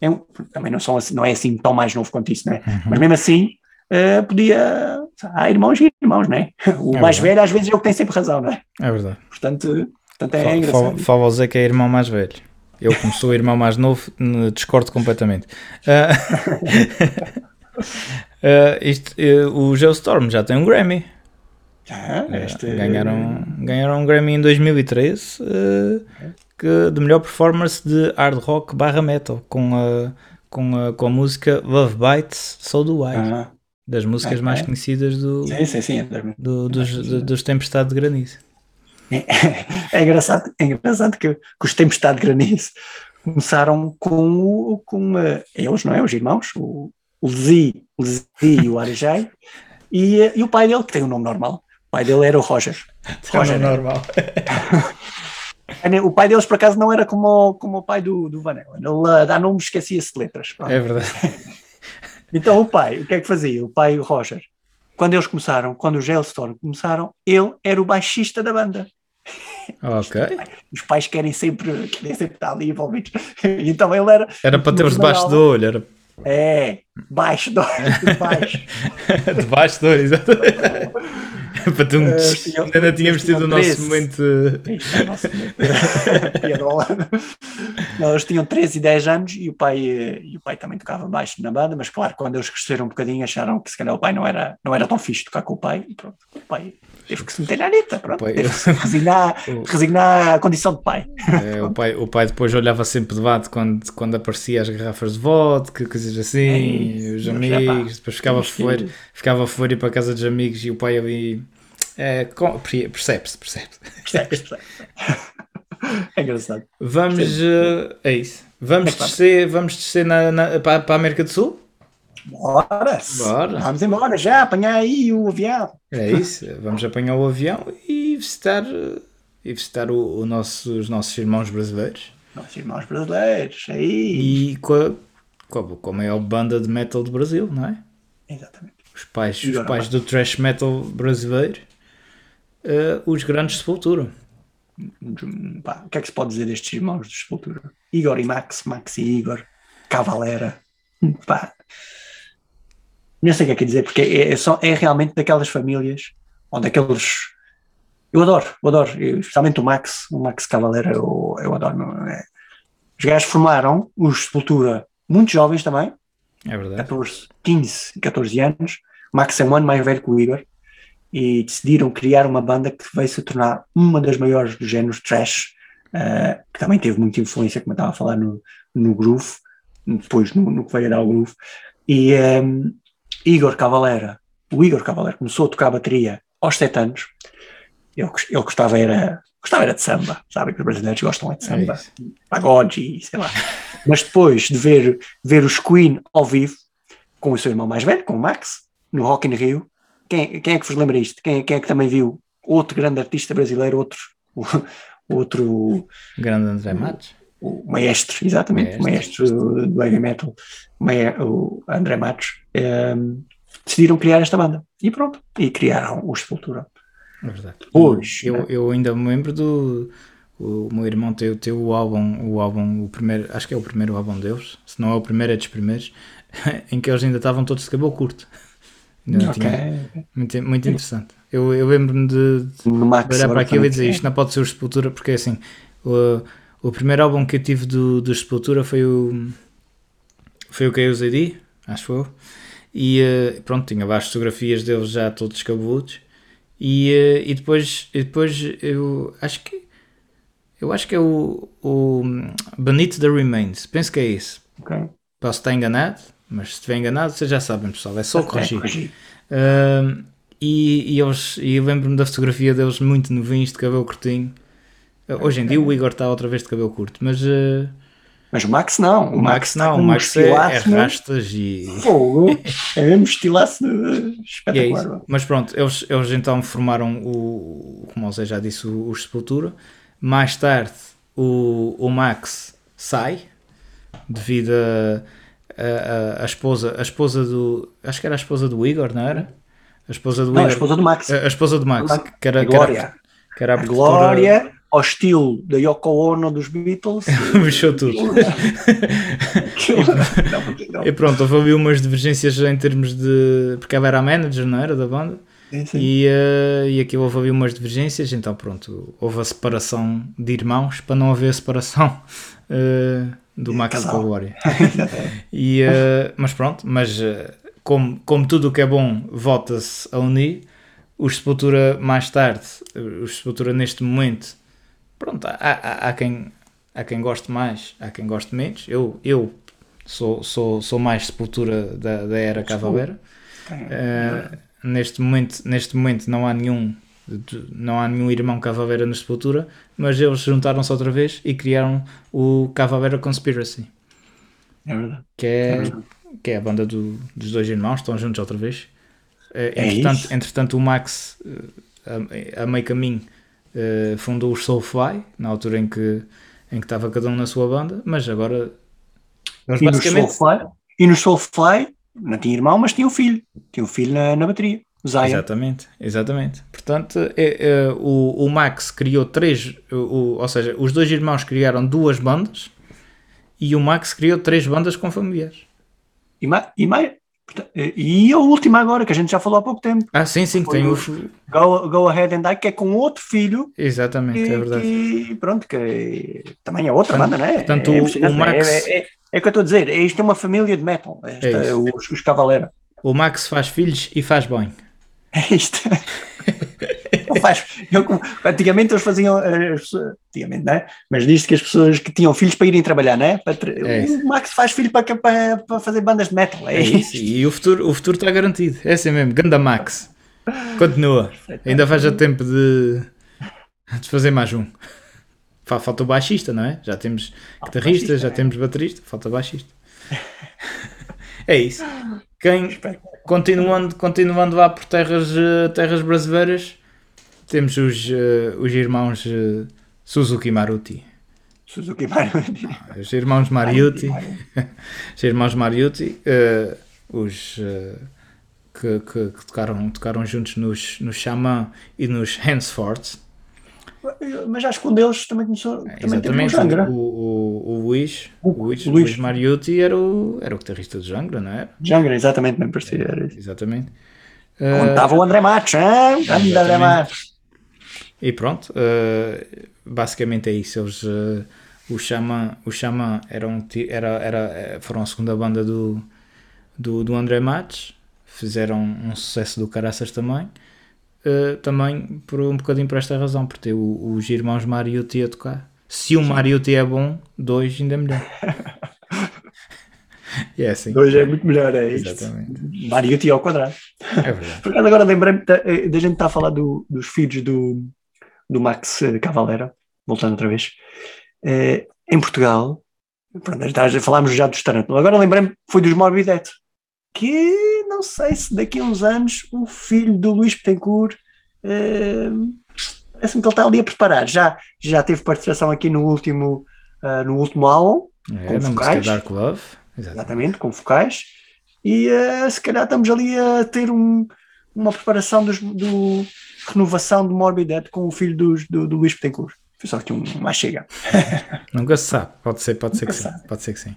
é um- também não, são assim, não é assim tão mais novo quanto isso, né? Uhum. Mas mesmo assim, eh, podia. Há irmãos e irmãos, né? O É mais verdade. velho às vezes é o que tem sempre razão, né? É verdade. Portanto, portanto é engraçado. Fala dizer que é irmão mais velho. Eu, como sou o irmão mais novo, discordo completamente. Ah, ah, isto, eh, o Geostorm já tem um Grammy. Ah, este- Ganharam, ganharam um Grammy em 2013 eh, que, de melhor performance de hard rock barra metal com a, com a, com a música Love Bites So Do I, Ah, das músicas Ok. mais conhecidas do, sim, sim, sim. é- do- dos, do- dos Tempestade de Granizo. É engraçado, é engraçado que, que os Tempestade de Granizo começaram com, o- com eh, eles, não é? Os irmãos, o, o Zi, o Zi e o Arjai, e, e o pai dele, que tem um nome normal. O pai dele era o Roger. Roger. normal. O pai deles, por acaso, não era como, o- como o pai do, do Van Halen. Ele, a dar nome, esquecia-se de letras. Pronto. É verdade. Então o pai, o que é que fazia? O pai, o Roger, quando eles começaram, quando os Hailstorm começaram, ele era o baixista da banda. Ok. Os pais querem sempre, querem sempre estar ali envolvidos. Então ele era, Era para ter-os debaixo do olho, era é, baixo, do, baixo. debaixo do olho, exatamente. tinham- Ainda tínhamos tido o nosso 13. momento. Isto é o nosso. Não, eles tinham 13 e 10 anos e o pai, e o pai também tocava baixo na banda, mas claro, quando eles cresceram um bocadinho acharam que se calhar o pai não era, não era tão fixe tocar com o pai e pronto, o pai teve que se meter na neta, pronto, Pai- teve que se resignar, resignar à condição de pai. Eh, o, pai, o pai depois olhava sempre de lado quando, quando aparecia as garrafas de vodka, coisas assim, É isso, os amigos, depois ficava fora, ficava fora e para a casa dos amigos e o pai ali. com- percebe-se, percebe-se. Percebes, percebes? É engraçado. Vamos. eh, é isso. Vamos É claro. descer, vamos descer na, na- para, para a América do Sul? Bora! Bora. Vamos embora já, apanhar aí o avião. É isso. Vamos apanhar o avião e visitar, e visitar o, o nosso- os nossos irmãos brasileiros. Nossos irmãos brasileiros, aí. E com a, com a- maior banda de metal do Brasil, não é? Exatamente. Os pais, os pais do thrash metal brasileiro, eh, os grandes Sepultura. Pá, o que é que se pode dizer destes irmãos de Sepultura? Igor e Max, Max e Igor, Cavalera. Pá. Não sei o que é que é dizer, porque é, é, só, é realmente daquelas famílias onde aqueles. Eu adoro, eu adoro, eu, especialmente o Max, o Max Cavalera, eu, eu adoro. é? Os gajos formaram os Sepultura muito jovens também, É verdade. 14, 15, 14 anos. Max é um ano mais velho que o Igor e decidiram criar uma banda que veio se tornar uma das maiores do género trash, eh, que também teve muita influência, como eu estava a falar, no, no groove, depois no, no que veio a dar o groove. E ehm, Igor Cavalera, o Igor Cavalera começou a tocar bateria aos 7 anos. Ele, gos- ele gostava, era, gostava era de samba, sabem que os brasileiros gostam é de É samba isso. pagode e sei lá. Mas depois de ver, ver os Queen ao vivo, com o seu irmão mais velho, com o Max, no Rock in Rio, quem, quem é que vos lembra isto? Quem, quem é que também viu outro grande artista brasileiro, outro, outro Grande André Matos. O maestro, exatamente, o maestro do heavy metal, o, André Matos, ehm, decidiram criar esta banda. E pronto, e criaram o Sepultura. É verdade. Hoje, Eu, né? eu ainda me lembro do. O meu irmão teve, teve o álbum, o álbum, o primeiro, acho que é o primeiro álbum deles, se não é o primeiro, é dos primeiros, em que eles ainda estavam todos de cabelo curto. Ainda não Ok. tinha- muito, muito interessante. Eu, eu lembro-me de, de olhar para aquilo e dizer isto não pode ser o Sepultura, porque assim, o, o primeiro álbum que eu tive do, do Sepultura foi o foi o KOZD, acho eu, e eh, pronto, tinha várias fotografias deles já todos cabeludos, e, eh, e depois, e depois eu acho que eu acho que é o, o Beneath the Remains, penso que é isso. Ok. Posso estar enganado, mas se estiver enganado, vocês já sabem, pessoal, é só corrigir. Um, e, e, eles, e eu lembro-me da fotografia deles muito novinhos, de cabelo curtinho. Uh, Hoje em dia o Igor está outra vez de cabelo curto, mas uh, Mas o Max não. o Max está não, com o Max é, é meu. rastas e, Fogo. É mesmo estilaço de- é espetacular. isso. Mas pronto, eles, eles então formaram o, como o Zé já disse, o, o Sepultura. Mais tarde o, o Max sai devido a, a, a, a esposa, a esposa do. Acho que era a esposa do Igor, não era? A esposa do Não, a Igor. esposa do Max. A, a esposa do Max, Max. que era, A que era- Glória. que era a A Glória ao estilo da Yoko Ono dos Beatles. Mexeu tudo. E pronto, houve ali umas divergências em termos de. Porque ela era a manager, não era? Da banda. Sim, sim. E, eh, e aqui houve ali umas divergências, então pronto, houve a separação de irmãos para não haver a separação eh, do Max casal. a Glória. E, eh, mas pronto, mas como, como tudo o que é bom vota-se a unir, os Sepultura mais tarde, os Sepultura neste momento, pronto, há, há, há quem, há quem goste mais, há quem goste menos. Eu, eu sou, sou, sou mais Sepultura da, da era Cavaleira. Eh, neste, momento, neste momento não há nenhum não há nenhum irmão Cavaleira na Sepultura, mas eles juntaram-se outra vez e criaram o Cavaleira Conspiracy É verdade. que é, que é a banda do- dos dois irmãos, estão juntos outra vez. Eh, É entretanto, entretanto, o Max, eh, a, a meio caminho, eh, fundou os Soulfly, na altura em que, em que estava cada um na sua banda, mas agora. Mas E no basicamente. Soulfly, e no Soulfly não tinha irmão, mas tinha um filho. Tinha um filho na, na bateria, o Zion. Exatamente, exatamente. Portanto, é, é, o, o Max criou três, o, o- ou seja, os dois irmãos criaram duas bandas e o Max criou três bandas com familiares. E, ma- e, mais, e a última agora, que a gente já falou há pouco tempo, Ah, sim, sim, que tem o-. Go, Go Ahead and Die, que é com outro filho, Exatamente, que, é verdade. que, pronto, que também é outra Portanto- banda, não é? portanto, é, o- o Max- é, é, é, é o que eu estou a dizer, é, isto é uma família de metal, esta, É isso. os, os Cavaleira. O Max faz filhos e faz bem. É isto. Ele faz, eu, antigamente eles faziam, eh, as antigamente, não é? Mas diz que as pessoas que tinham filhos para irem trabalhar, não é? Para É o Max faz filho para, para, para fazer bandas de metal, é, É isso. E o futuro, o futuro está garantido. É assim mesmo. Ganda Max. Continua. Ainda vais a tempo de, de fazer mais um. Fa- Falta o baixista, não é? Já temos guitarrista, baixista, já é. temos baterista, falta baixista. É isso. Quem, continuando, continuando lá por terras, eh, terras brasileiras, temos os, eh, os irmãos eh, Suzuki Maruti. Suzuki Maruti. Os irmãos Mariucci. os irmãos Mariucci, eh, os que, que- que tocaram, tocaram juntos nos, nos Xamã e nos Henceforth. Mas acho que um deles também começou. Também teve um Exatamente. O, o, o Luís, o Luís, Luís. Luís Mariucci era o, era o guitarrista do Jangra, não era? Jangra, exatamente, bem. Era isso. Exatamente. Eh, estava o André Matos, hein? Grande André Exatamente. Matos. E pronto, eh, basicamente é isso. Eles, eh, o Xamã, o Xamã eram, ti- era, era, eh, foram a segunda banda do, do, do André Matos, fizeram um sucesso do Caraças também. eh, também por um bocadinho por esta razão, por ter o- os irmãos Mariucci a tocar. Se um Mariucci é bom, dois ainda é melhor. E é assim. Hoje é muito melhor, é isto. Exatamente. Mariuti ao quadrado. É verdade. Agora lembrei-me da, gente estar a falar do- dos filhos do, do Max eh, Cavalera, voltando outra vez. Eh, em Portugal, pronto, falámos já dos Tarantula, agora lembrei-me foi dos Morbidete, que não sei se daqui a uns anos o filho do Luís Betancourt eh, parece-me que ele está ali a preparar. Já, já teve participação aqui no último, ah, no último álbum, É, Com vocais. Dark Love. Exatamente. exatamente, com focais, e eh, se calhar estamos ali a ter um- uma preparação dos, do renovação do Morbidete com o filho dos, do, do Luís Betancourt. Foi só aqui um mais chega. Nunca se sabe. Pode ser, pode ser que se sim. sabe. Pode ser que sim.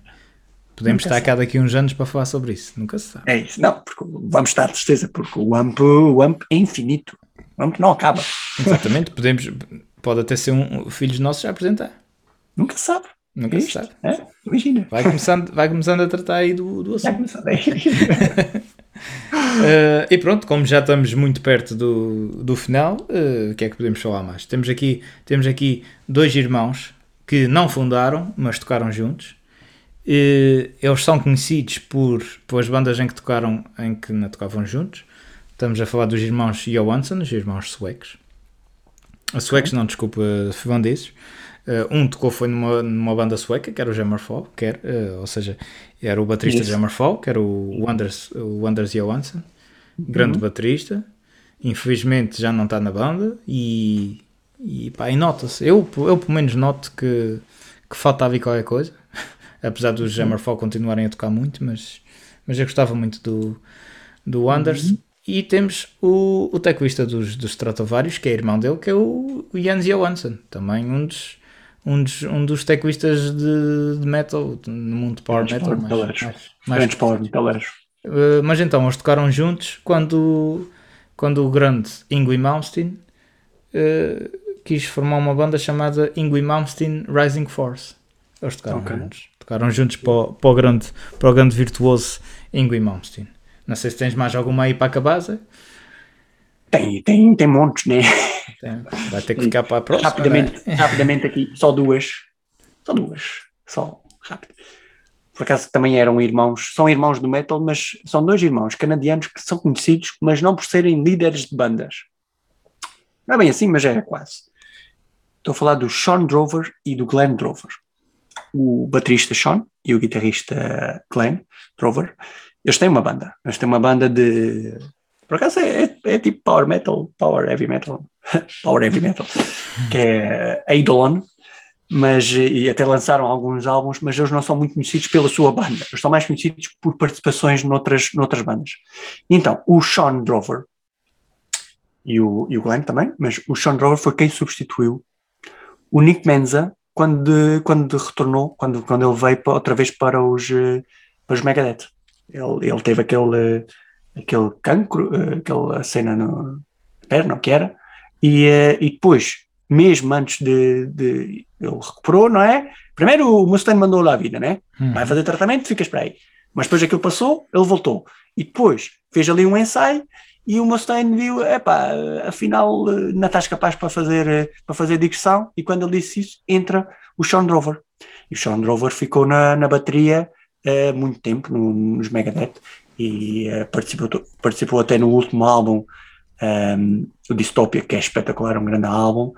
Podemos Nunca estar cá daqui uns anos para falar sobre isso. Nunca se sabe. É isso, não, porque vamos estar de certeza, porque o AMP, o AMP é infinito. O AMP não acaba. Exatamente. Podemos, pode até ser um, um filhos nossos a apresentar. Nunca se sabe. Nunca É se sabe. é? Imagina. Vai começando, vai começando a tratar aí do, do assunto. Eh, e pronto, como já estamos muito perto do, do final, eh, o que é que podemos falar mais? Temos aqui, temos aqui dois irmãos que não fundaram, mas tocaram juntos. Eh, eles são conhecidos por, pelas bandas em que tocaram, em que não tocavam juntos. Estamos a falar dos irmãos Johansson, os irmãos suecos. Os suecos, não, desculpa, finlandeses. Eh, um tocou foi numa, numa banda sueca, que era o Jammerfall, que era, eh, ou seja, era o baterista Isso. Jammerfall, que era o Anders, o Anders Johansson, grande baterista. Infelizmente já não está na banda e, e, pá, e nota-se. Eu, eu pelo menos noto que, que faltava aí qualquer coisa, apesar dos Jammerfall continuarem a tocar muito, mas, mas eu gostava muito do, do Anders. e temos o, o teclista dos, dos Stratovarius, que é irmão dele, que é o, o Jens Johansson, também um dos, um dos, um dos teclistas de, de metal, no mundo de power Grandes metal. power metaleiros. mais- mais Grandes power metaleiros. Uh, mas então, eles tocaram juntos quando, quando o grande Ingwie Malmsteen uh, quis formar uma banda chamada Ingwie Malmsteen Rising Force. Eles tocaram Ok. juntos. Tocaram juntos para, o- para, o grande, para o grande virtuoso Ingwie Malmsteen. Não sei se tens mais alguma aí para acabar, Zé? Tem, tem, tem montes, né? Tem. Vai ter que ficar para a próxima. rapidamente, né? rapidamente aqui, só duas. Só duas. Só, rápido. Por acaso também eram irmãos, são irmãos do metal, mas são dois irmãos canadianos que são conhecidos, mas não por serem líderes de bandas. Não é bem assim, mas é quase. Estou a falar do Sean Drover e do Glenn Drover. O baterista Sean e o guitarrista Glenn Drover, eles têm uma banda. Eles têm uma banda de. Por acaso é, é- é tipo power metal, power heavy metal, power heavy metal, que é Eidolon, mas e até lançaram alguns álbuns, mas eles não são muito conhecidos pela sua banda, eles são mais conhecidos por participações noutras, noutras bandas. Então, o Sean Drover e o, e o Glenn também, mas o Sean Drover foi quem substituiu o Nick Menza quando, quando retornou, quando, quando ele veio outra vez para os, eh, para os Megadeth. Ele, ele teve aquele, aquele cancro, eh, aquela cena no perna, o que era, e, eh, e depois, mesmo antes de, de ele recuperou, não é? Primeiro o Mustaine mandou lá a vida, né? Hum. Vai fazer tratamento, ficas para aí. Mas depois aquilo passou, ele voltou. E depois fez ali um ensaio e o Mustaine viu, epá, afinal eh, não estás capaz para fazer, para fazer digressão. E quando ele disse isso, entra o Sean Drover. E o Sean Drover ficou na, na bateria eh, muito tempo, no- nos Megadeth, e eh, participou, participou até no último álbum, ehm, o Dystopia, que é espetacular, um grande álbum.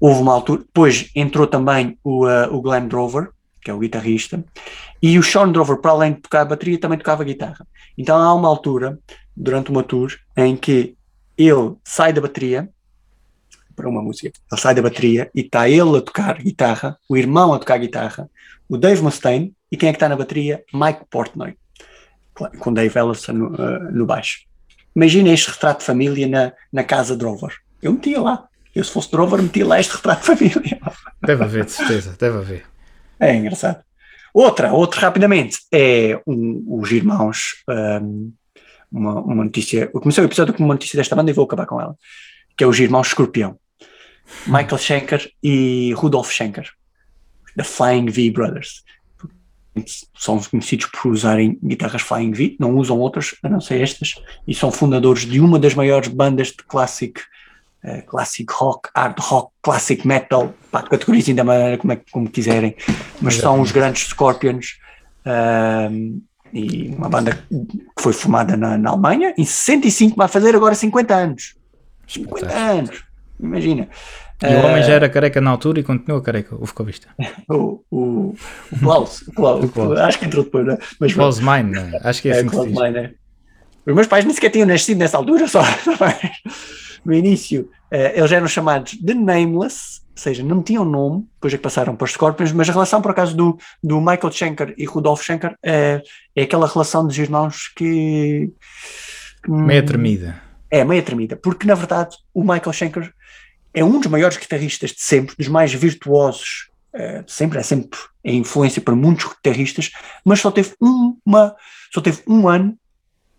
Houve uma altura, depois entrou também o, eh, o Glenn Drover, que é o guitarrista, e o Sean Drover, para além de tocar bateria, também tocava guitarra. Então há uma altura, durante uma tour, em que ele sai da bateria para uma música, ele sai da bateria e está ele a tocar guitarra, o irmão a tocar guitarra, o Dave Mustaine e quem é que está na bateria? Mike Portnoy, com Dave Ellison no, eh, no baixo. Imagina este retrato de família na, na casa Drover. Eu metia lá. Eu, se fosse Drover, metia lá este retrato de família. Deve haver, de certeza, deve haver. É engraçado. Outra, outra rapidamente, é um- os irmãos. um, uma, uma notícia. Eu comecei o episódio com uma notícia desta banda e vou acabar com ela. Que é os irmãos Escorpião. Michael Schenker e Rudolf Schenker. The Flying V Brothers. São conhecidos por usarem guitarras Flying V, não usam outras, a não ser estas, e são fundadores de uma das maiores bandas de classic, eh, classic rock, hard rock, classic metal, pá, categorizem da maneira como, é, como quiserem, mas são os grandes Scorpions, ahm, e uma banda que foi formada na, na Alemanha, em 65 vai fazer agora 50 anos. 50 anos, imagina. E o homem já era careca na altura e continua careca, o vocalista. o, o, o Klaus, o Klaus, O Klaus. acho que entrou depois, né? mas Klaus Mine, né? acho que é é, assim que se Klaus diz. Miner. Os meus pais nem sequer tinham nascido nessa altura, só no início eh, eles eram chamados de Nameless, ou seja, não tinham nome, depois é que passaram para os Scorpions, mas a relação por acaso do, do Michael Schenker e Rudolf Schenker é, é aquela relação dos irmãos que. que- Meia tremida. é, meia tremida, porque na verdade o Michael Schenker é um dos maiores guitarristas de sempre, dos mais virtuosos eh, de sempre, é sempre é influência para muitos guitarristas, mas só teve uma, só teve um ano,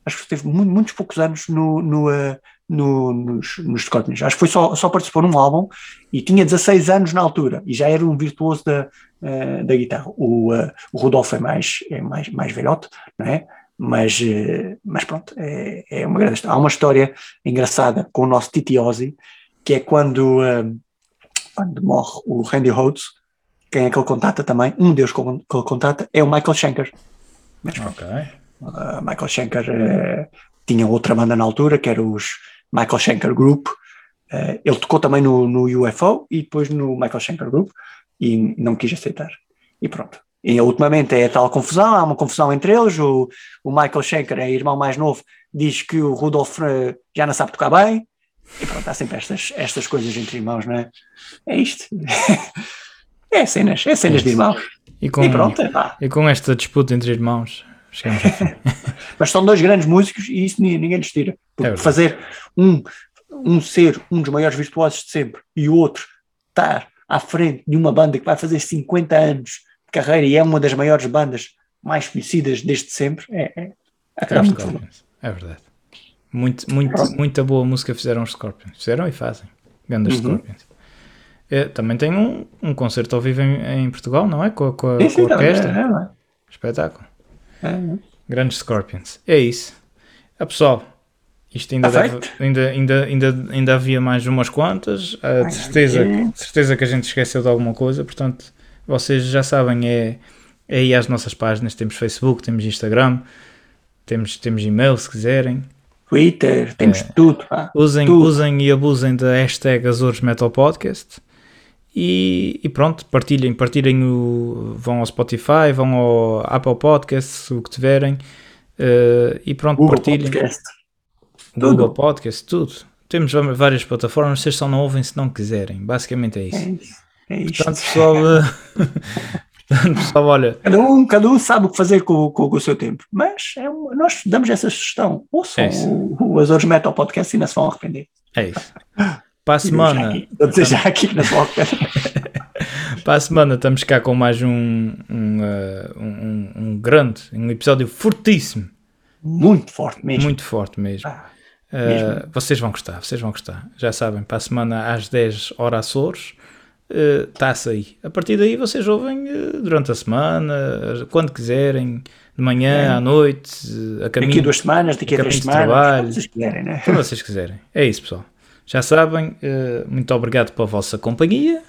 acho que teve mu- muitos poucos anos no, no, eh, no- nos, nos Scorpions. Acho que foi só, só participou num álbum e tinha 16 anos na altura e já era um virtuoso da, eh, da guitarra. O, eh, o Rodolfo é mais, é mais, mais velhote, não é? Mas, mas pronto, é, é uma grande história. Há uma história engraçada com o nosso Titi Ozzy, que é quando, eh, quando morre o Randy Rhodes, quem é que ele contata também? Um deles que ele contata é o Michael Schenker. Mas Ok. Uh, Michael Schenker eh, tinha outra banda na altura, que era os Michael Schenker Group. Eh, ele tocou também no, no UFO e depois no Michael Schenker Group e não quis aceitar. E pronto. E ultimamente é tal confusão, há uma confusão entre eles. O, o Michael Schenker, é irmão mais novo, diz que o Rudolf já não sabe tocar bem. E pronto, há sempre estas, estas coisas entre irmãos, não é? É isto. é cenas, é cenas de irmãos. E com, E pronto, é pá. e com esta disputa entre irmãos, chegamos fim. Mas são dois grandes músicos e isso ni- ninguém lhes tira. Porque verdade. fazer um, um ser um dos maiores virtuosos de sempre e o outro estar à frente de uma banda que vai fazer 50 anos de carreira e é uma das maiores bandas mais conhecidas desde sempre, é, é, É é é verdade. Muito, muito, muita boa música fizeram os Scorpions. Fizeram e fazem. Grandes Uhum. Scorpions. É, também tem um, um concerto ao vivo em, em Portugal, não é? Com, a- com a, com a orquestra. é, é, Espetáculo. é, é. Grandes Scorpions. É isso. Ah, pessoal, isto ainda, deve- ainda, ainda, ainda, ainda havia mais umas quantas. Ah, de certeza, de certeza que a gente esqueceu de alguma coisa. Portanto, vocês já sabem, é, é aí as nossas páginas. Temos Facebook, temos Instagram, temos, temos e-mail se quiserem. Twitter, temos É. tudo. pá. Usem, Tudo. usem e abusem da hashtag Azores Metal Podcast. E, e pronto, partilhem, partilhem o. Vão ao Spotify, vão ao Apple Podcasts, o que tiverem. eh, e pronto, Google partilhem. Podcast. Google tudo. Podcast, tudo. Temos várias plataformas, vocês só não ouvem se não quiserem. Basicamente é É isso. isso. É. Portanto, pessoal, pessoal, olha, Cada um, cada um sabe o que fazer com, com- com o seu tempo. Mas é um- nós damos essa sugestão. Ouçam É o, o Azores Metal Podcast e não se vão arrepender. é isso. Para a semana, Vou dizer já aqui que não se vão arrepender. para a semana estamos cá com mais um, um, eh, um, um- um grande, um episódio fortíssimo. Muito forte mesmo. Muito forte mesmo. Ah, Uh, mesmo. vocês vão gostar, vocês vão gostar. Já sabem, para a semana às 10 horas Açores, uh, está-se aí. A partir daí vocês ouvem uh, durante a semana, uh, quando quiserem, de manhã, É. à noite, a Daqui caminho, a duas semanas, daqui a caminho três semanas. trabalho. vocês quiserem, né? quando vocês quiserem. É isso, pessoal. Já sabem, uh, muito obrigado pela vossa companhia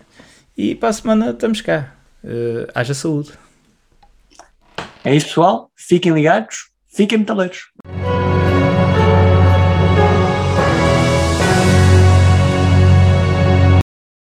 e para a semana estamos cá. Haja saúde. É isso, pessoal. Fiquem ligados. Fiquem metaleiros.